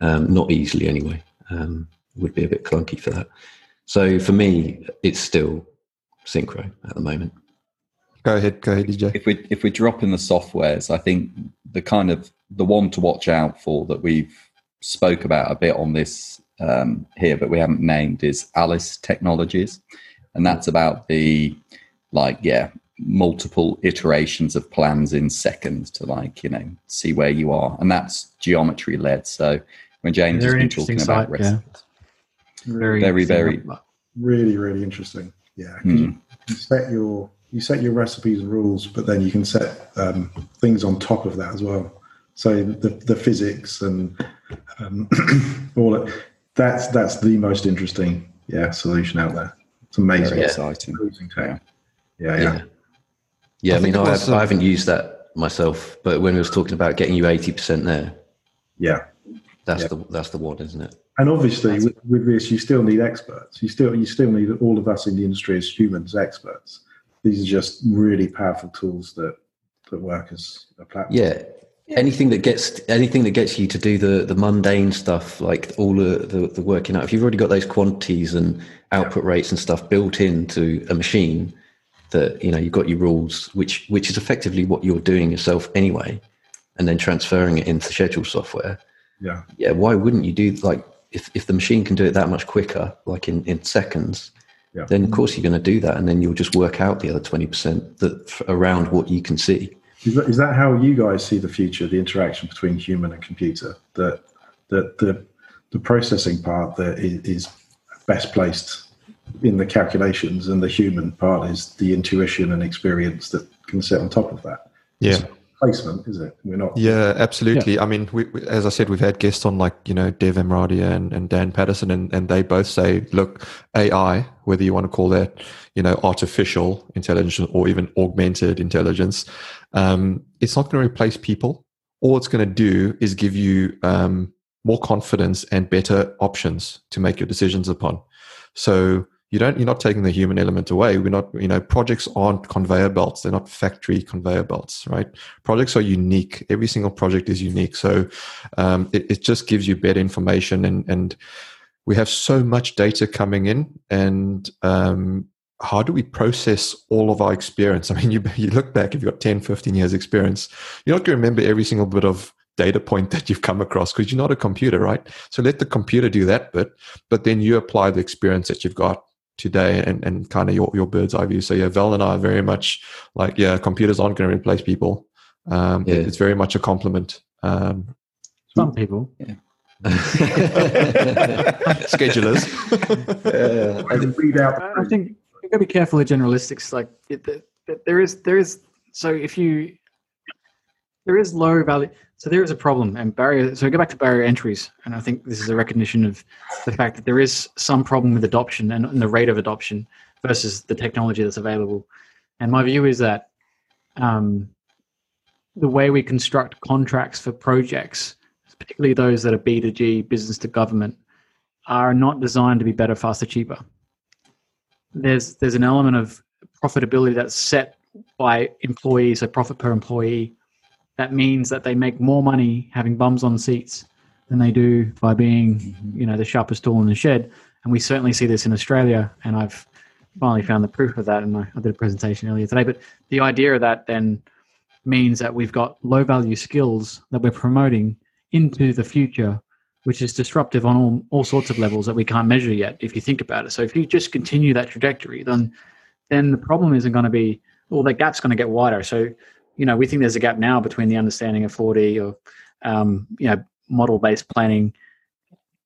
Um, not easily, anyway. Um, would be a bit clunky for that. So for me, it's still synchro at the moment. Go ahead, go ahead, DJ. If we if we drop in the softwares, I think the kind of the one to watch out for that we've spoke about a bit on this um, here, but we haven't named is Alice Technologies, and that's about the like yeah multiple iterations of plans in seconds to like you know see where you are, and that's geometry led. So when James very has been talking site, about yeah. very very very really really interesting. Yeah, mm. you set your you set your recipes and rules, but then you can set um, things on top of that as well. So the the physics and um, all that that's that's the most interesting yeah solution out there. It's amazing, Very exciting. Yeah. yeah, yeah, yeah. I, I mean, I, have, I haven't used that myself, but when we was talking about getting you eighty percent there, yeah, that's yeah. the that's the one, isn't it? And obviously, with, with, this, you still need experts. You still you still need all of us in the industry as humans experts. These are just really powerful tools that that work as a platform. Yeah. Anything that gets anything that gets you to do the, the mundane stuff, like all the, the, the working out. If you've already got those quantities and output rates and stuff built into a machine, that you know you've got your rules, which which is effectively what you're doing yourself anyway, and then transferring it into schedule software. Yeah. Yeah. Why wouldn't you do like if if the machine can do it that much quicker, like in in seconds, Yeah. then of course you're going to do that, and then you'll just work out the other twenty percent that around what you can see. Is that, is that how you guys see the future, the interaction between human and computer? That that the the processing part that is, best placed in the calculations, and the human part is the intuition and experience that can sit on top of that. Yeah. Not placement, is it? We're not. Yeah, absolutely. I mean, we, we, as I said, we've had guests on like, you know, Dev Amratia and, and Dan Patterson, and, and they both say, look, AI, whether you want to call that, you know, artificial intelligence or even augmented intelligence, um, it's not going to replace people. All it's going to do is give you um, more confidence and better options to make your decisions upon. So you don't you're not taking the human element away. We're not you know projects aren't conveyor belts. They're not factory conveyor belts right? Projects are unique. Every single project is unique. So um, it, it just gives you better information and and we have so much data coming in and um, how do we process all of our experience? I mean you, you look back if you've got 10 15 years experience you're not going to remember every single bit of data point that you've come across because you're not a computer right? So let the computer do that bit but then you apply the experience that you've got today and, and kind of your, your bird's eye view. So yeah, Val and I are very much like, yeah, computers aren't going to replace people. Um, Yeah. it- it's very much a compliment. Um, Some people. schedulers. Yeah, I And read out. I I think you've got to be careful of generalistics. Like it, the- the- there is, there is. So if you, there is low value. So there is a problem and barrier. So go back to barrier entries, and I think this is a recognition of the fact that there is some problem with adoption and, and the rate of adoption versus the technology that's available. And my view is that um, the way we construct contracts for projects, particularly those that are B to G, business to government, are not designed to be better, faster, cheaper there's there's an element of profitability that's set by employees, so profit per employee. That means that they make more money having bums on seats than they do by being, you know, the sharpest tool in the shed. And we certainly see this in Australia. And I've finally found the proof of that. And I, I did a presentation earlier today. But the idea of that then means that we've got low value skills that we're promoting into the future which is disruptive on all, all sorts of levels that we can't measure yet if you think about it so if you just continue that trajectory then then the problem isn't going to be well the gap's going to get wider so you know we think there's a gap now between the understanding of 4d or um, you know model based planning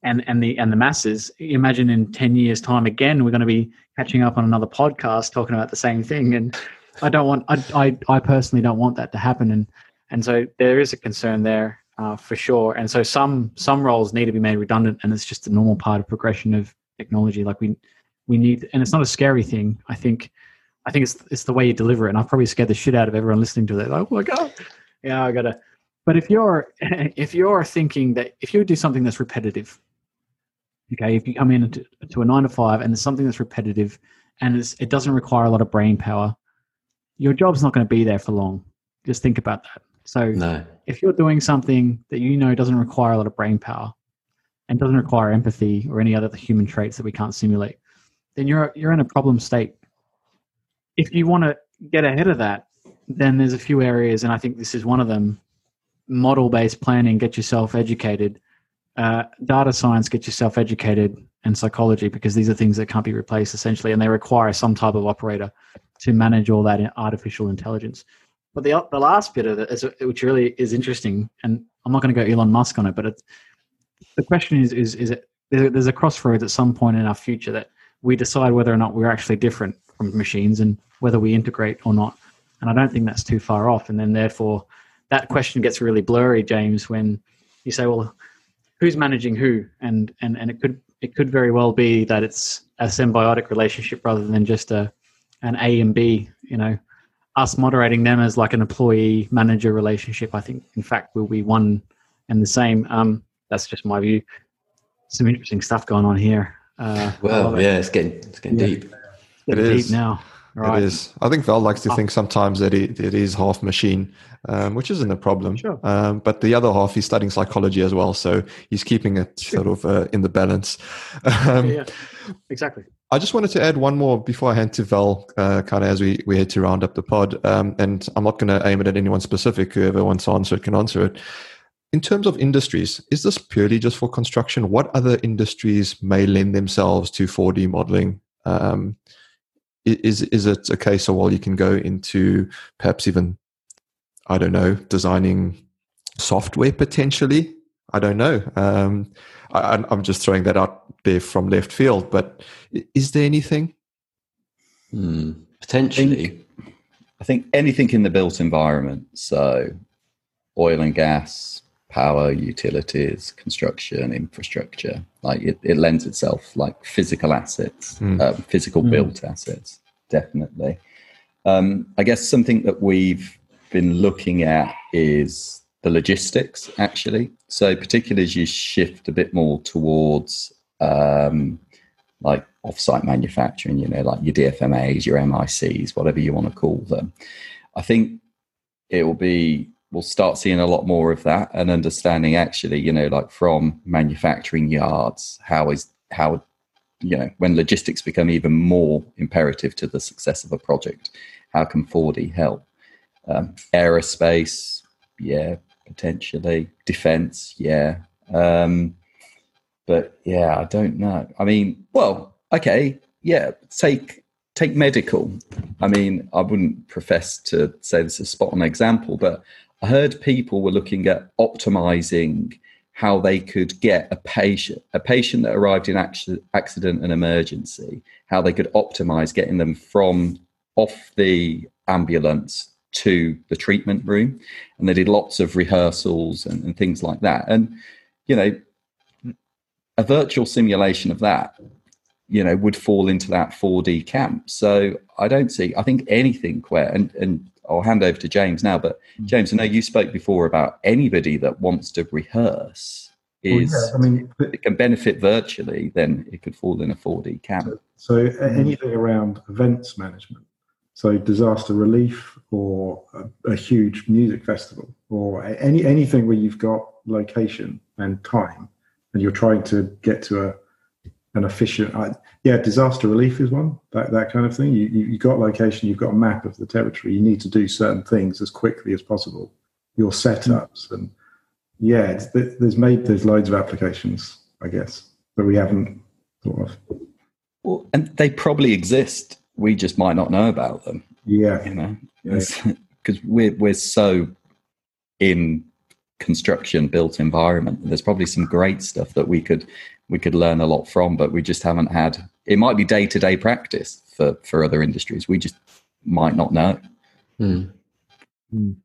and and the and the masses imagine in 10 years time again we're going to be catching up on another podcast talking about the same thing and i don't want i i, I personally don't want that to happen and and so there is a concern there uh, for sure. And so some some roles need to be made redundant, and it's just a normal part of progression of technology. Like we we need, and it's not a scary thing. I think I think it's it's the way you deliver it. And I've probably scared the shit out of everyone listening to it. Like, oh my god, yeah, I gotta. But if you're if you're thinking that if you do something that's repetitive, okay, if you come in to, to a nine to five and there's something that's repetitive and it's, it doesn't require a lot of brain power, your job's not going to be there for long. Just think about that. So no, if you're doing something that you know doesn't require a lot of brain power and doesn't require empathy or any other human traits that we can't simulate, then you're you're in a problem state. If you want to get ahead of that, then there's a few areas, and I think this is one of them. Model-based planning, get yourself educated. Uh, data science, get yourself educated, and psychology, because these are things that can't be replaced essentially, and they require some type of operator to manage all that in artificial intelligence. But the the last bit of it, is, which really is interesting, and I'm not going to go Elon Musk on it, but the question is is is it there's a crossroads at some point in our future that we decide whether or not we're actually different from machines and whether we integrate or not. And I don't think that's too far off. And then therefore, that question gets really blurry, James, when you say, well, who's managing who? And and and it could it could very well be that it's a symbiotic relationship rather than just a an A and B. You know, us moderating them as like an employee manager relationship. I think, in fact, will be one and the same. Um, that's just my view. Some interesting stuff going on here. Uh, well, yeah, it's getting it's getting Yeah. deep. It deep is. now. Right. It is. I think Val likes to Oh. think sometimes that it, it is half machine, um, which isn't a problem. Sure. Um, but the other half, he's studying psychology as well, so he's keeping it sort of uh, in the balance. Um, yeah, exactly. I just wanted to add one more before I hand to Val, uh, kind of as we, we head to round up the pod. Um, and I'm not going to aim it at anyone specific. Whoever wants to answer it can answer it. in terms of industries, is this purely just for construction? What other industries may lend themselves to 4D modeling? Is is it a case of well, you can go into perhaps even I don't know designing software potentially? I don't know. Um, I, am just throwing that out there from left field. But is there anything? Hmm, potentially. I think, I think anything in the built environment. So, oil and gas, power, utilities, construction, infrastructure. Like it, it lends itself like physical assets, mm. physical mm. built assets, definitely. Um, I guess something that we've been looking at is the logistics actually. So particularly as you shift a bit more towards um, like offsite manufacturing, you know, like your DFMAs, your MICs, whatever you want to call them. I think it will be we'll start seeing a lot more of that and understanding actually, you know, like from manufacturing yards, how is how you know when logistics become even more imperative to the success of a project, how can 4D help? Um, aerospace, yeah, potentially. Defense, yeah. Um, but yeah, I don't know. I mean, well, okay, yeah. Take take medical. I mean, I wouldn't profess to say this is a spot on example, but I heard people were looking at optimizing how they could get a patient a patient that arrived in accident and emergency, how they could optimize getting them from off the ambulance to the treatment room. And they did lots of rehearsals and, and things like that. And, you know, a virtual simulation of that, you know, would fall into that 4D camp. So I don't see, I think anything where, and, and I'll hand over to James now, but mm. James, I know you spoke before about anybody that wants to rehearse is well, yeah, I mean, it can benefit virtually, then it could fall in a 4D camp. So, so anything around events management, so disaster relief or a, a, huge music festival or any anything where you've got location and time and you're trying to get to a an efficient uh, yeah disaster relief is one that that kind of thing. You, you you got location you've got a map of the territory. You need to do certain things as quickly as possible. Your setups and yeah there's made there's loads of applications i guess that we haven't thought of. Well and they probably exist. We just might not know about them. Yeah, you know, because yeah. we're we're so in construction built environment. There's probably some great stuff that we could we could learn a lot from, but we just haven't had. It might be day to day practice for for other industries. We just might not know. Mm. Mm.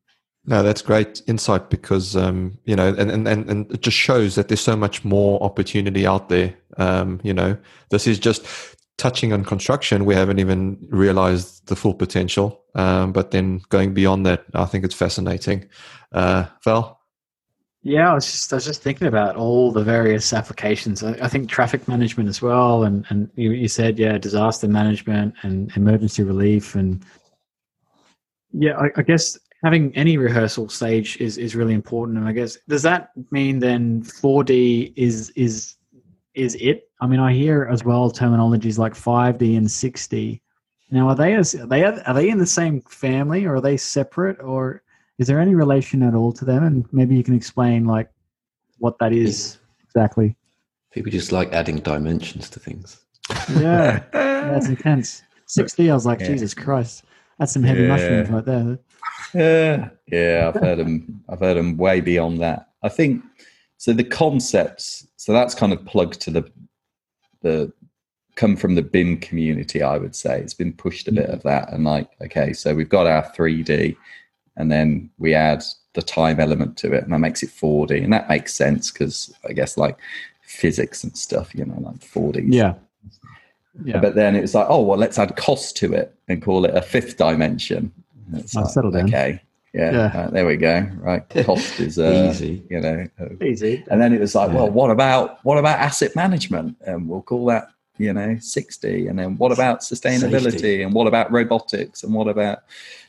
No, that's great insight because um, you know, and, and and it just shows that there's so much more opportunity out there. Um, you know, this is just touching on construction, we haven't even realized the full potential. Um, but then going beyond that, I think it's fascinating. Uh, Val? Yeah, I was just I was just thinking about all the various applications. I, I think traffic management as well, and and you, you said yeah, disaster management and emergency relief, and yeah, I, I guess having any rehearsal stage is is really important. And I guess does that mean then 4D is is is it. I mean, I hear as well terminologies like 5D and 6D. Now, are they as are they are they in the same family, or are they separate, or is there any relation at all to them? And maybe you can explain like what that is exactly. People just like adding dimensions to things. Yeah, that's intense. 6D, I was like, yeah. Jesus Christ, that's some heavy yeah. mushrooms right there. Yeah, yeah, I've heard them. I've heard them way beyond that. I think so. The concepts so that's kind of plugged to the the come from the BIM community, I would say. It's been pushed a bit of mm-hmm. that. And like, okay, so we've got our 3D and then we add the time element to it and that makes it 4D. And that makes sense because I guess like physics and stuff, you know, like 4D. Yeah. Yeah. But then it was like, oh well, let's add cost to it and call it a fifth dimension. I'll like, settle down. Okay, yeah, yeah. Uh, there we go. Right, cost is uh, easy. You know, uh, easy. And then it was like, yeah. well, what about what about asset management? And we'll call that you know 60. And then what about sustainability? Safety. And what about robotics? And what about?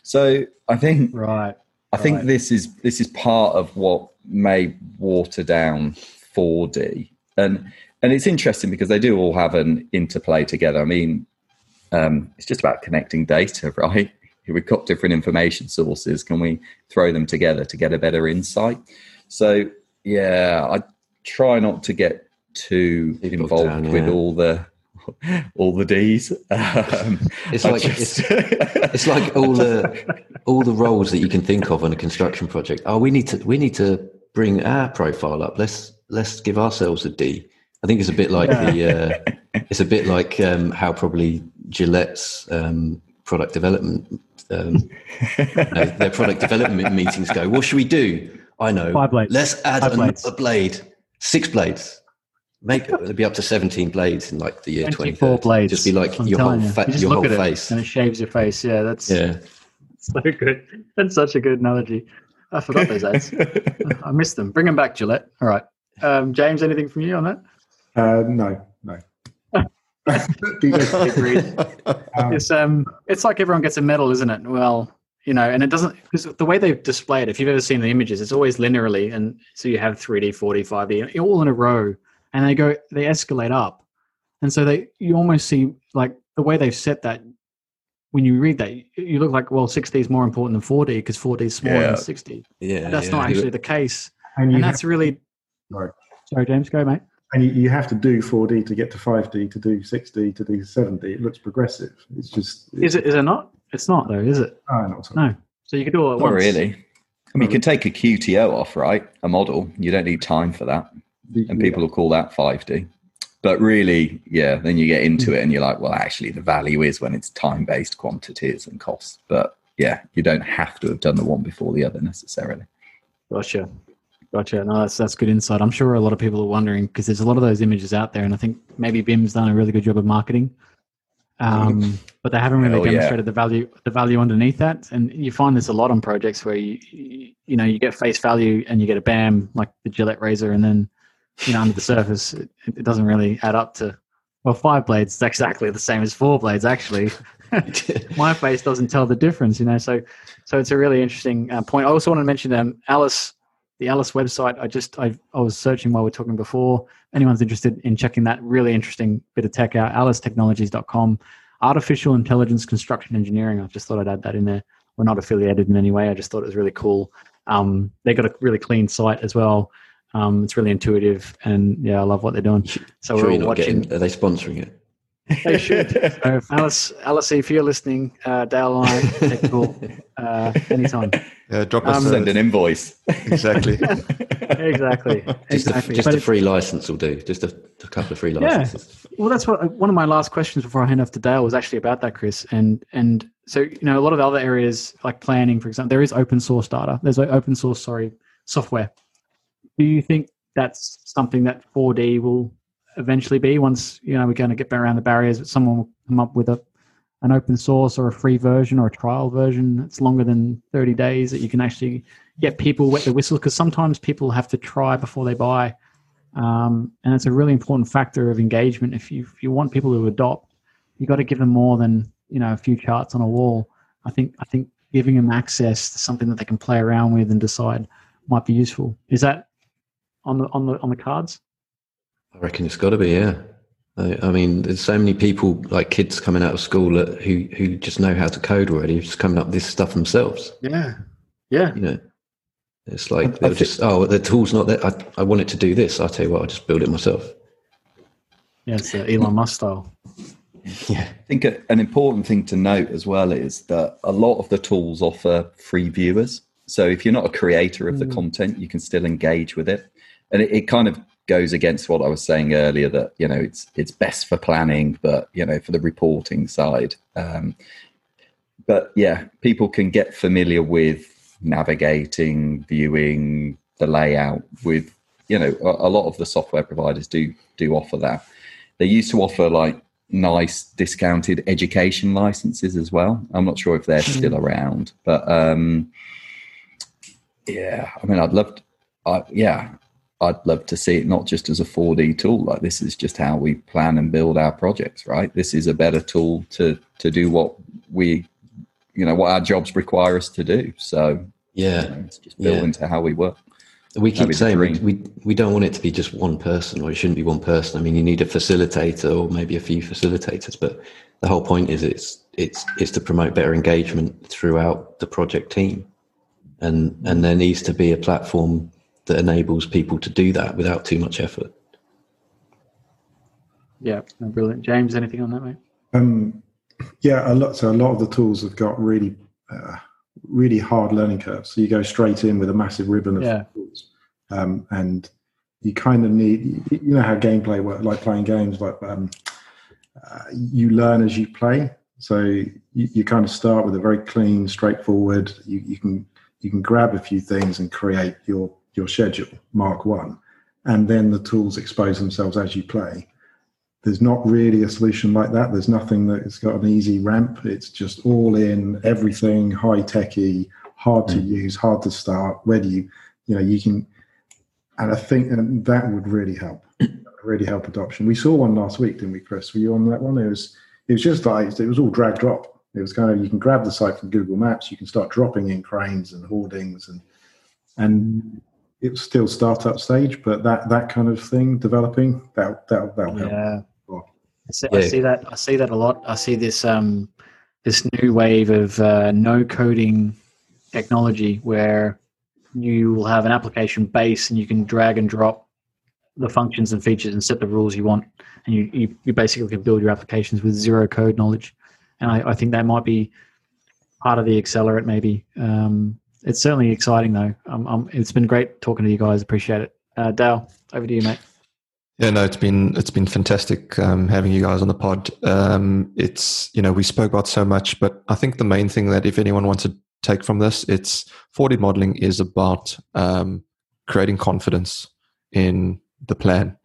So I think right. I think this is this is part of what may water down 4D, and and it's interesting because they do all have an interplay together. I mean, um, it's just about connecting data, right? we've got different information sources can we throw them together to get a better insight so yeah, I try not to get too involved down, with all the all the D's. Um, It's like just- It's like all the all the roles that you can think of on a construction project. Oh, we need to we need to bring our profile up. Let's let's give ourselves a D. I think it's a bit like the uh, it's a bit like um, how probably Gillette's um, product development um, no, their product development meetings go. What should we do? I know. Five blades. Let's add Five another blades. blade. Six blades. Make it'll be up to seventeen blades in like the year 24 blades. Just be like I'm your whole telling you. fa- You just your look whole at it face. and it shaves your face. Yeah, that's Yeah. so good. That's such a good analogy. I forgot those ads. I missed them. Bring them back, Gillette. All right. Um, James, anything from you on that? Uh, no, no. Um, It's um, it's like everyone gets a medal, isn't it? Well, you know, and it doesn't because the way they've displayed. If you've ever seen the images, it's always linearly, and so you have 3D, 4D, 5D, all in a row, and they go, they escalate up, and so they, you almost see like the way they've set that. When you read that, you look like well, 6D is more important than 4D because 4D is smaller Yeah. than 6D. Yeah, But that's yeah. not actually the case, and you and that's really. Right. Sorry, James, go, mate. and you, you have to do 4D to get to 5D to do 6D to do 7D. It looks progressive. It's just Is it? Is it not? It's not though, is it? Oh, not. No. So you could do it at Not once. really. I mean, you can take a QTO off, right? A model. You don't need time for that. And people will call that 5D. But really, yeah, then you get into it and you're like, well, actually, the value is when it's time based quantities and costs. But yeah, you don't have to have done the one before the other necessarily. Gotcha. Gotcha. No, that's that's good insight. I'm sure a lot of people are wondering because there's a lot of those images out there, and I think maybe BIM's done a really good job of marketing, um, but they haven't really yeah. demonstrated the value the value underneath that. And you find this a lot on projects where you you, you know you get face value and you get a BAM like the Gillette razor, and then you know under the surface it, it doesn't really add up to well five blades. It's exactly the same as four blades actually. my face doesn't tell the difference, you know. So, so it's a really interesting uh, point. I also want to mention um, Alice, the Alice website. I just I, I was searching while we are talking before. Anyone's interested in checking that really interesting bit of tech out, AliceTechnologies.com. Artificial intelligence construction engineering. I just thought I'd add that in there. We're not affiliated in any way. I just thought it was really cool. Um, they got a really clean site as well. Um, it's really intuitive, and yeah, I love what they're doing. So Sure we're you're all not watching. getting, are they sponsoring it? They should. So if Alice, Alice, if you're listening, uh, Dale and I take a call uh, anytime. Yeah, drop us Um, a- Send an invoice. exactly. Exactly. Just, exactly. a, just a it- free license will do. Just a, a couple of free licenses. Yeah. licenses. well, that's what one of my last questions before I hand off to Dale was actually about that, Chris. And and so you know, a lot of other areas like planning, for example, there is open source data. There's open source, sorry, software. Do you think that's something that 4D will eventually be once you know we're going to get around the barriers? That someone will come up with a an open source or a free version or a trial version that's longer than 30 days that you can actually get people wet the whistle? Because sometimes people have to try before they buy. Um, and it's a really important factor of engagement. If you if you want people to adopt you've got to give them more than you know a few charts on a wall. I think i think giving them access to something that they can play around with and decide might be useful. Is that on the on the on the cards I reckon it's got to be, yeah. I, I mean, there's so many people, like kids coming out of school, that, who who just know how to code already, just coming up with this stuff themselves. yeah yeah You know, it's like I they'll think- just, oh, the tool's not there. I, I want it to do this. I'll tell you what, I'll just build it myself. yeah it's the elon musk style Yeah. I think a- an important thing to note as well is that a lot of the tools offer free viewers. So if you're not a creator of the mm. content, you can still engage with it. And it, it kind of goes against what I was saying earlier that, you know, it's it's best for planning, but you know, for the reporting side. Um, but yeah, people can get familiar with navigating, viewing, the layout with, you know, a, a lot of the software providers do do offer that. They used to offer like nice discounted education licenses as well. I'm not sure if they're still around, but um, yeah, I mean, I'd love, to, I, yeah, I'd love to see it not just as a 4D tool. Like this is just how we plan and build our projects, right? This is a better tool to to do what we, you know, what our jobs require us to do. So you Yeah. know, it's just built Yeah. into how we work. We keep saying we, we we don't want it to be just one person, or it shouldn't be one person. I mean, you need a facilitator or maybe a few facilitators, but the whole point is it's it's it's to promote better engagement throughout the project team, and and there needs to be a platform that enables people to do that without too much effort. Yeah, brilliant. James, anything on that, mate? Um, yeah, a lot. So a lot of the tools have got really, uh, really hard learning curves. So you go straight in with a massive ribbon of Yeah. tools, um, and you kind of need. You know how gameplay works, like playing games. Like um, uh, you learn as you play. So you, you kind of start with a very clean, straightforward. You, you can you can grab a few things and create your your schedule, Mark One, and then the tools expose themselves as you play there's not really a solution like that. There's nothing that's got an easy ramp. It's just all in everything high techy, hard to hmm. use, hard to start. Where do you, you know, you can, and I think and that would really help, really help adoption. We saw one last week, didn't we, Chris? Were you on that one? It was, it was just like it was all drag drop. It was kind of you can grab the site from Google Maps, you can start dropping in cranes and hoardings and and it was still startup stage, but that that kind of thing developing that that that'll help. Yeah. I see, Yeah. I see that. I see that a lot. I see this um, this new wave of uh, no coding technology where you will have an application base and you can drag and drop the functions and features and set the rules you want, and you you, you basically can build your applications with zero code knowledge. And I, I think that might be part of the accelerate. Maybe um, it's certainly exciting though. Um, um, it's been great talking to you guys. Appreciate it. Uh, Dale, over to you, mate. Yeah, no, it's been it's been fantastic um, having you guys on the pod. Um, it's you know we spoke about so much, but I think the main thing that if anyone wants to take from this, it's 4D modeling is about um, creating confidence in the plan.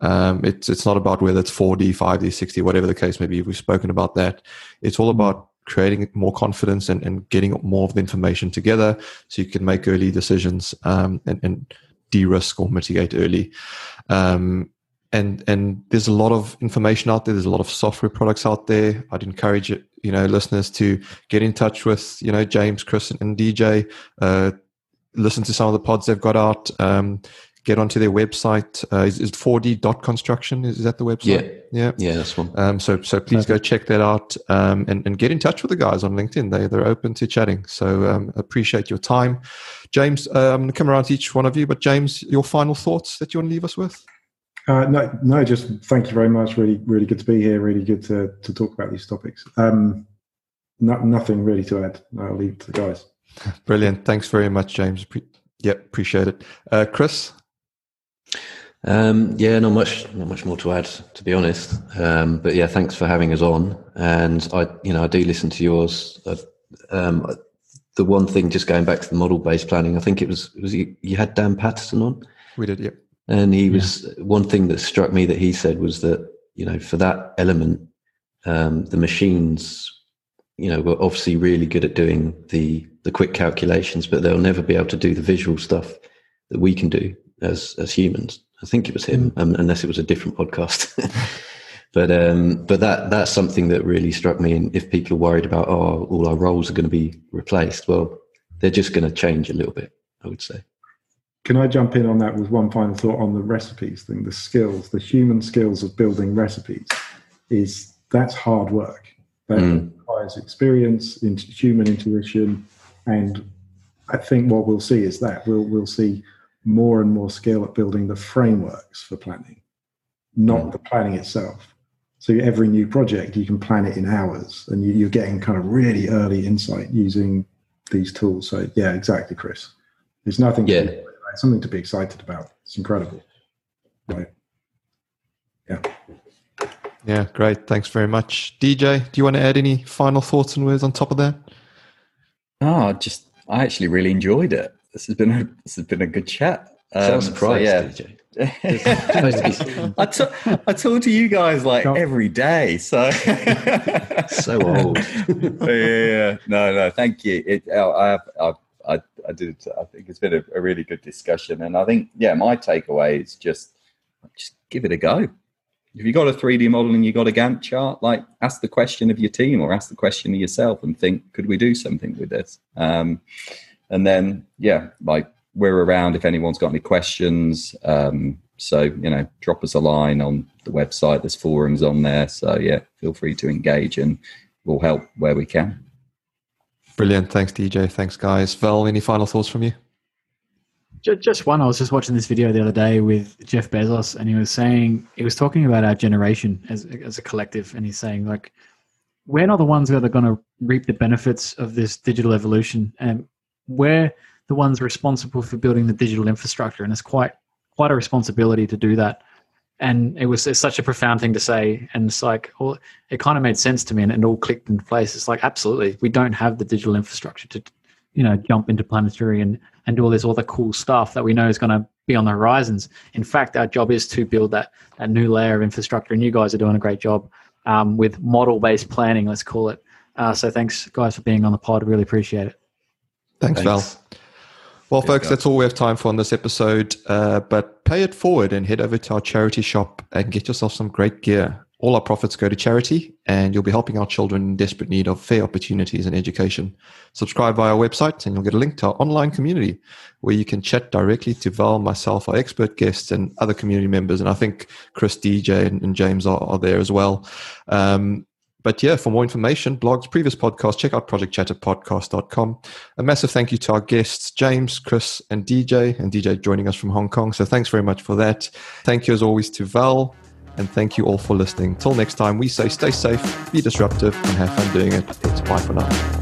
Um, it's it's not about whether it's 4D, 5D, 6D, whatever the case may be. We've spoken about that. It's all about creating more confidence and, and getting more of the information together so you can make early decisions um, and, and de-risk or mitigate early. Um, and and there's a lot of information out there. There's a lot of software products out there. I'd encourage you know listeners to get in touch with you know James, Chris, and DJ. Uh, listen to some of the pods they've got out. Um, get onto their website. Uh, is, is 4D dot construction? Is, is that the website? Yeah. Yeah, Yeah, that's one. Um, so so please go check that out um, and and get in touch with the guys on LinkedIn. They they're open to chatting. So um, appreciate your time, James. Uh, I'm going to come around to each one of you, but James, your final thoughts that you want to leave us with? Uh, no, no, just thank you very much. Really, really good to be here. Really good to, to talk about these topics. Um, no, nothing really to add. I'll leave it to the guys. Brilliant. Thanks very much, James. Pre- yeah, appreciate it. Uh, Chris. Um, yeah, not much, not much more to add, to be honest. Um, but yeah, thanks for having us on. And I, you know, I do listen to yours. I, um, the one thing, just going back to the model-based planning, I think it was it was you, you had Dan Patterson on, We did. Yeah. and he was one thing that struck me that he said was that you know for that element, um, the machines, you know, were obviously really good at doing the the quick calculations, but they'll never be able to do the visual stuff that we can do as as humans. I think it was him, um, unless it was a different podcast. but um, but that that's something that really struck me. And if people are worried about oh, all our roles are going to be replaced, well, they're just going to change a little bit. I would say. Can I jump in on that with one final thought on the recipes thing? The skills, the human skills of building recipes, is that's hard work. That Mm. requires experience, human intuition, and I think what we'll see is that we'll we'll see more and more skill at building the frameworks for planning, not hmm. the planning itself. So every new project, you can plan it in hours, and you, you're getting kind of really early insight using these tools. So yeah, exactly, Chris. There's nothing. to Yeah. be- something to be excited about. It's incredible. Right. Yeah. Yeah. Great. Thanks very much, DJ. Do you want to add any final thoughts and words on top of that? Oh, just I actually really enjoyed it. This has been a this has been a good chat. Sound Um, so, surprised, yeah. DJ. Supposed to be I talk, I talk to you guys like Don't- every day, so so old. yeah, yeah. No, no, thank you. It, I, I, I, I did. I think it's been a, a really good discussion, and I think, yeah, my takeaway is just, just give it a go. If you got a 3D model and you got a Gantt chart, like ask the question of your team or ask the question of yourself and think, could we do something with this? Um, and then, yeah, like we're around if anyone's got any questions. Um, so, you know, drop us a line on the website. There's forums on there. So, yeah, feel free to engage and we'll help where we can. Brilliant. Thanks, DJ. Thanks, guys. Val, any final thoughts from you? Just one. I was just watching this video the other day with Jeff Bezos, and he was saying he was talking about our generation as as a collective, and he's saying like we're not the ones that are going to reap the benefits of this digital evolution, and we're the ones responsible for building the digital infrastructure, and it's quite quite a responsibility to do that. And it was such a profound thing to say, and it's like well, it kind of made sense to me, and it all clicked in place. It's like absolutely, we don't have the digital infrastructure to you know jump into planetary and and do all this all the cool stuff that we know is going to be on the horizons in fact our job is to build that that new layer of infrastructure and you guys are doing a great job um, with model based planning let's call it uh, so thanks guys for being on the pod really appreciate it thanks, thanks. val well, folks, that's all we have time for on this episode. Uh, but pay it forward and head over to our charity shop and get yourself some great gear. All our profits go to charity, and you'll be helping our children in desperate need of fair opportunities and education. Subscribe via our website, and you'll get a link to our online community where you can chat directly to Val, myself, our expert guests, and other community members. And I think Chris, DJ, and, and James are, are, there as well. Um, but yeah, for more information, blogs, previous podcasts, check out projectchatterpodcast.com. A massive thank you to our guests, James, Chris, and DJ, and DJ joining us from Hong Kong. So thanks very much for that. Thank you as always to Val, and thank you all for listening. Till next time, we say stay safe, be disruptive, and have fun doing it. It's bye for now.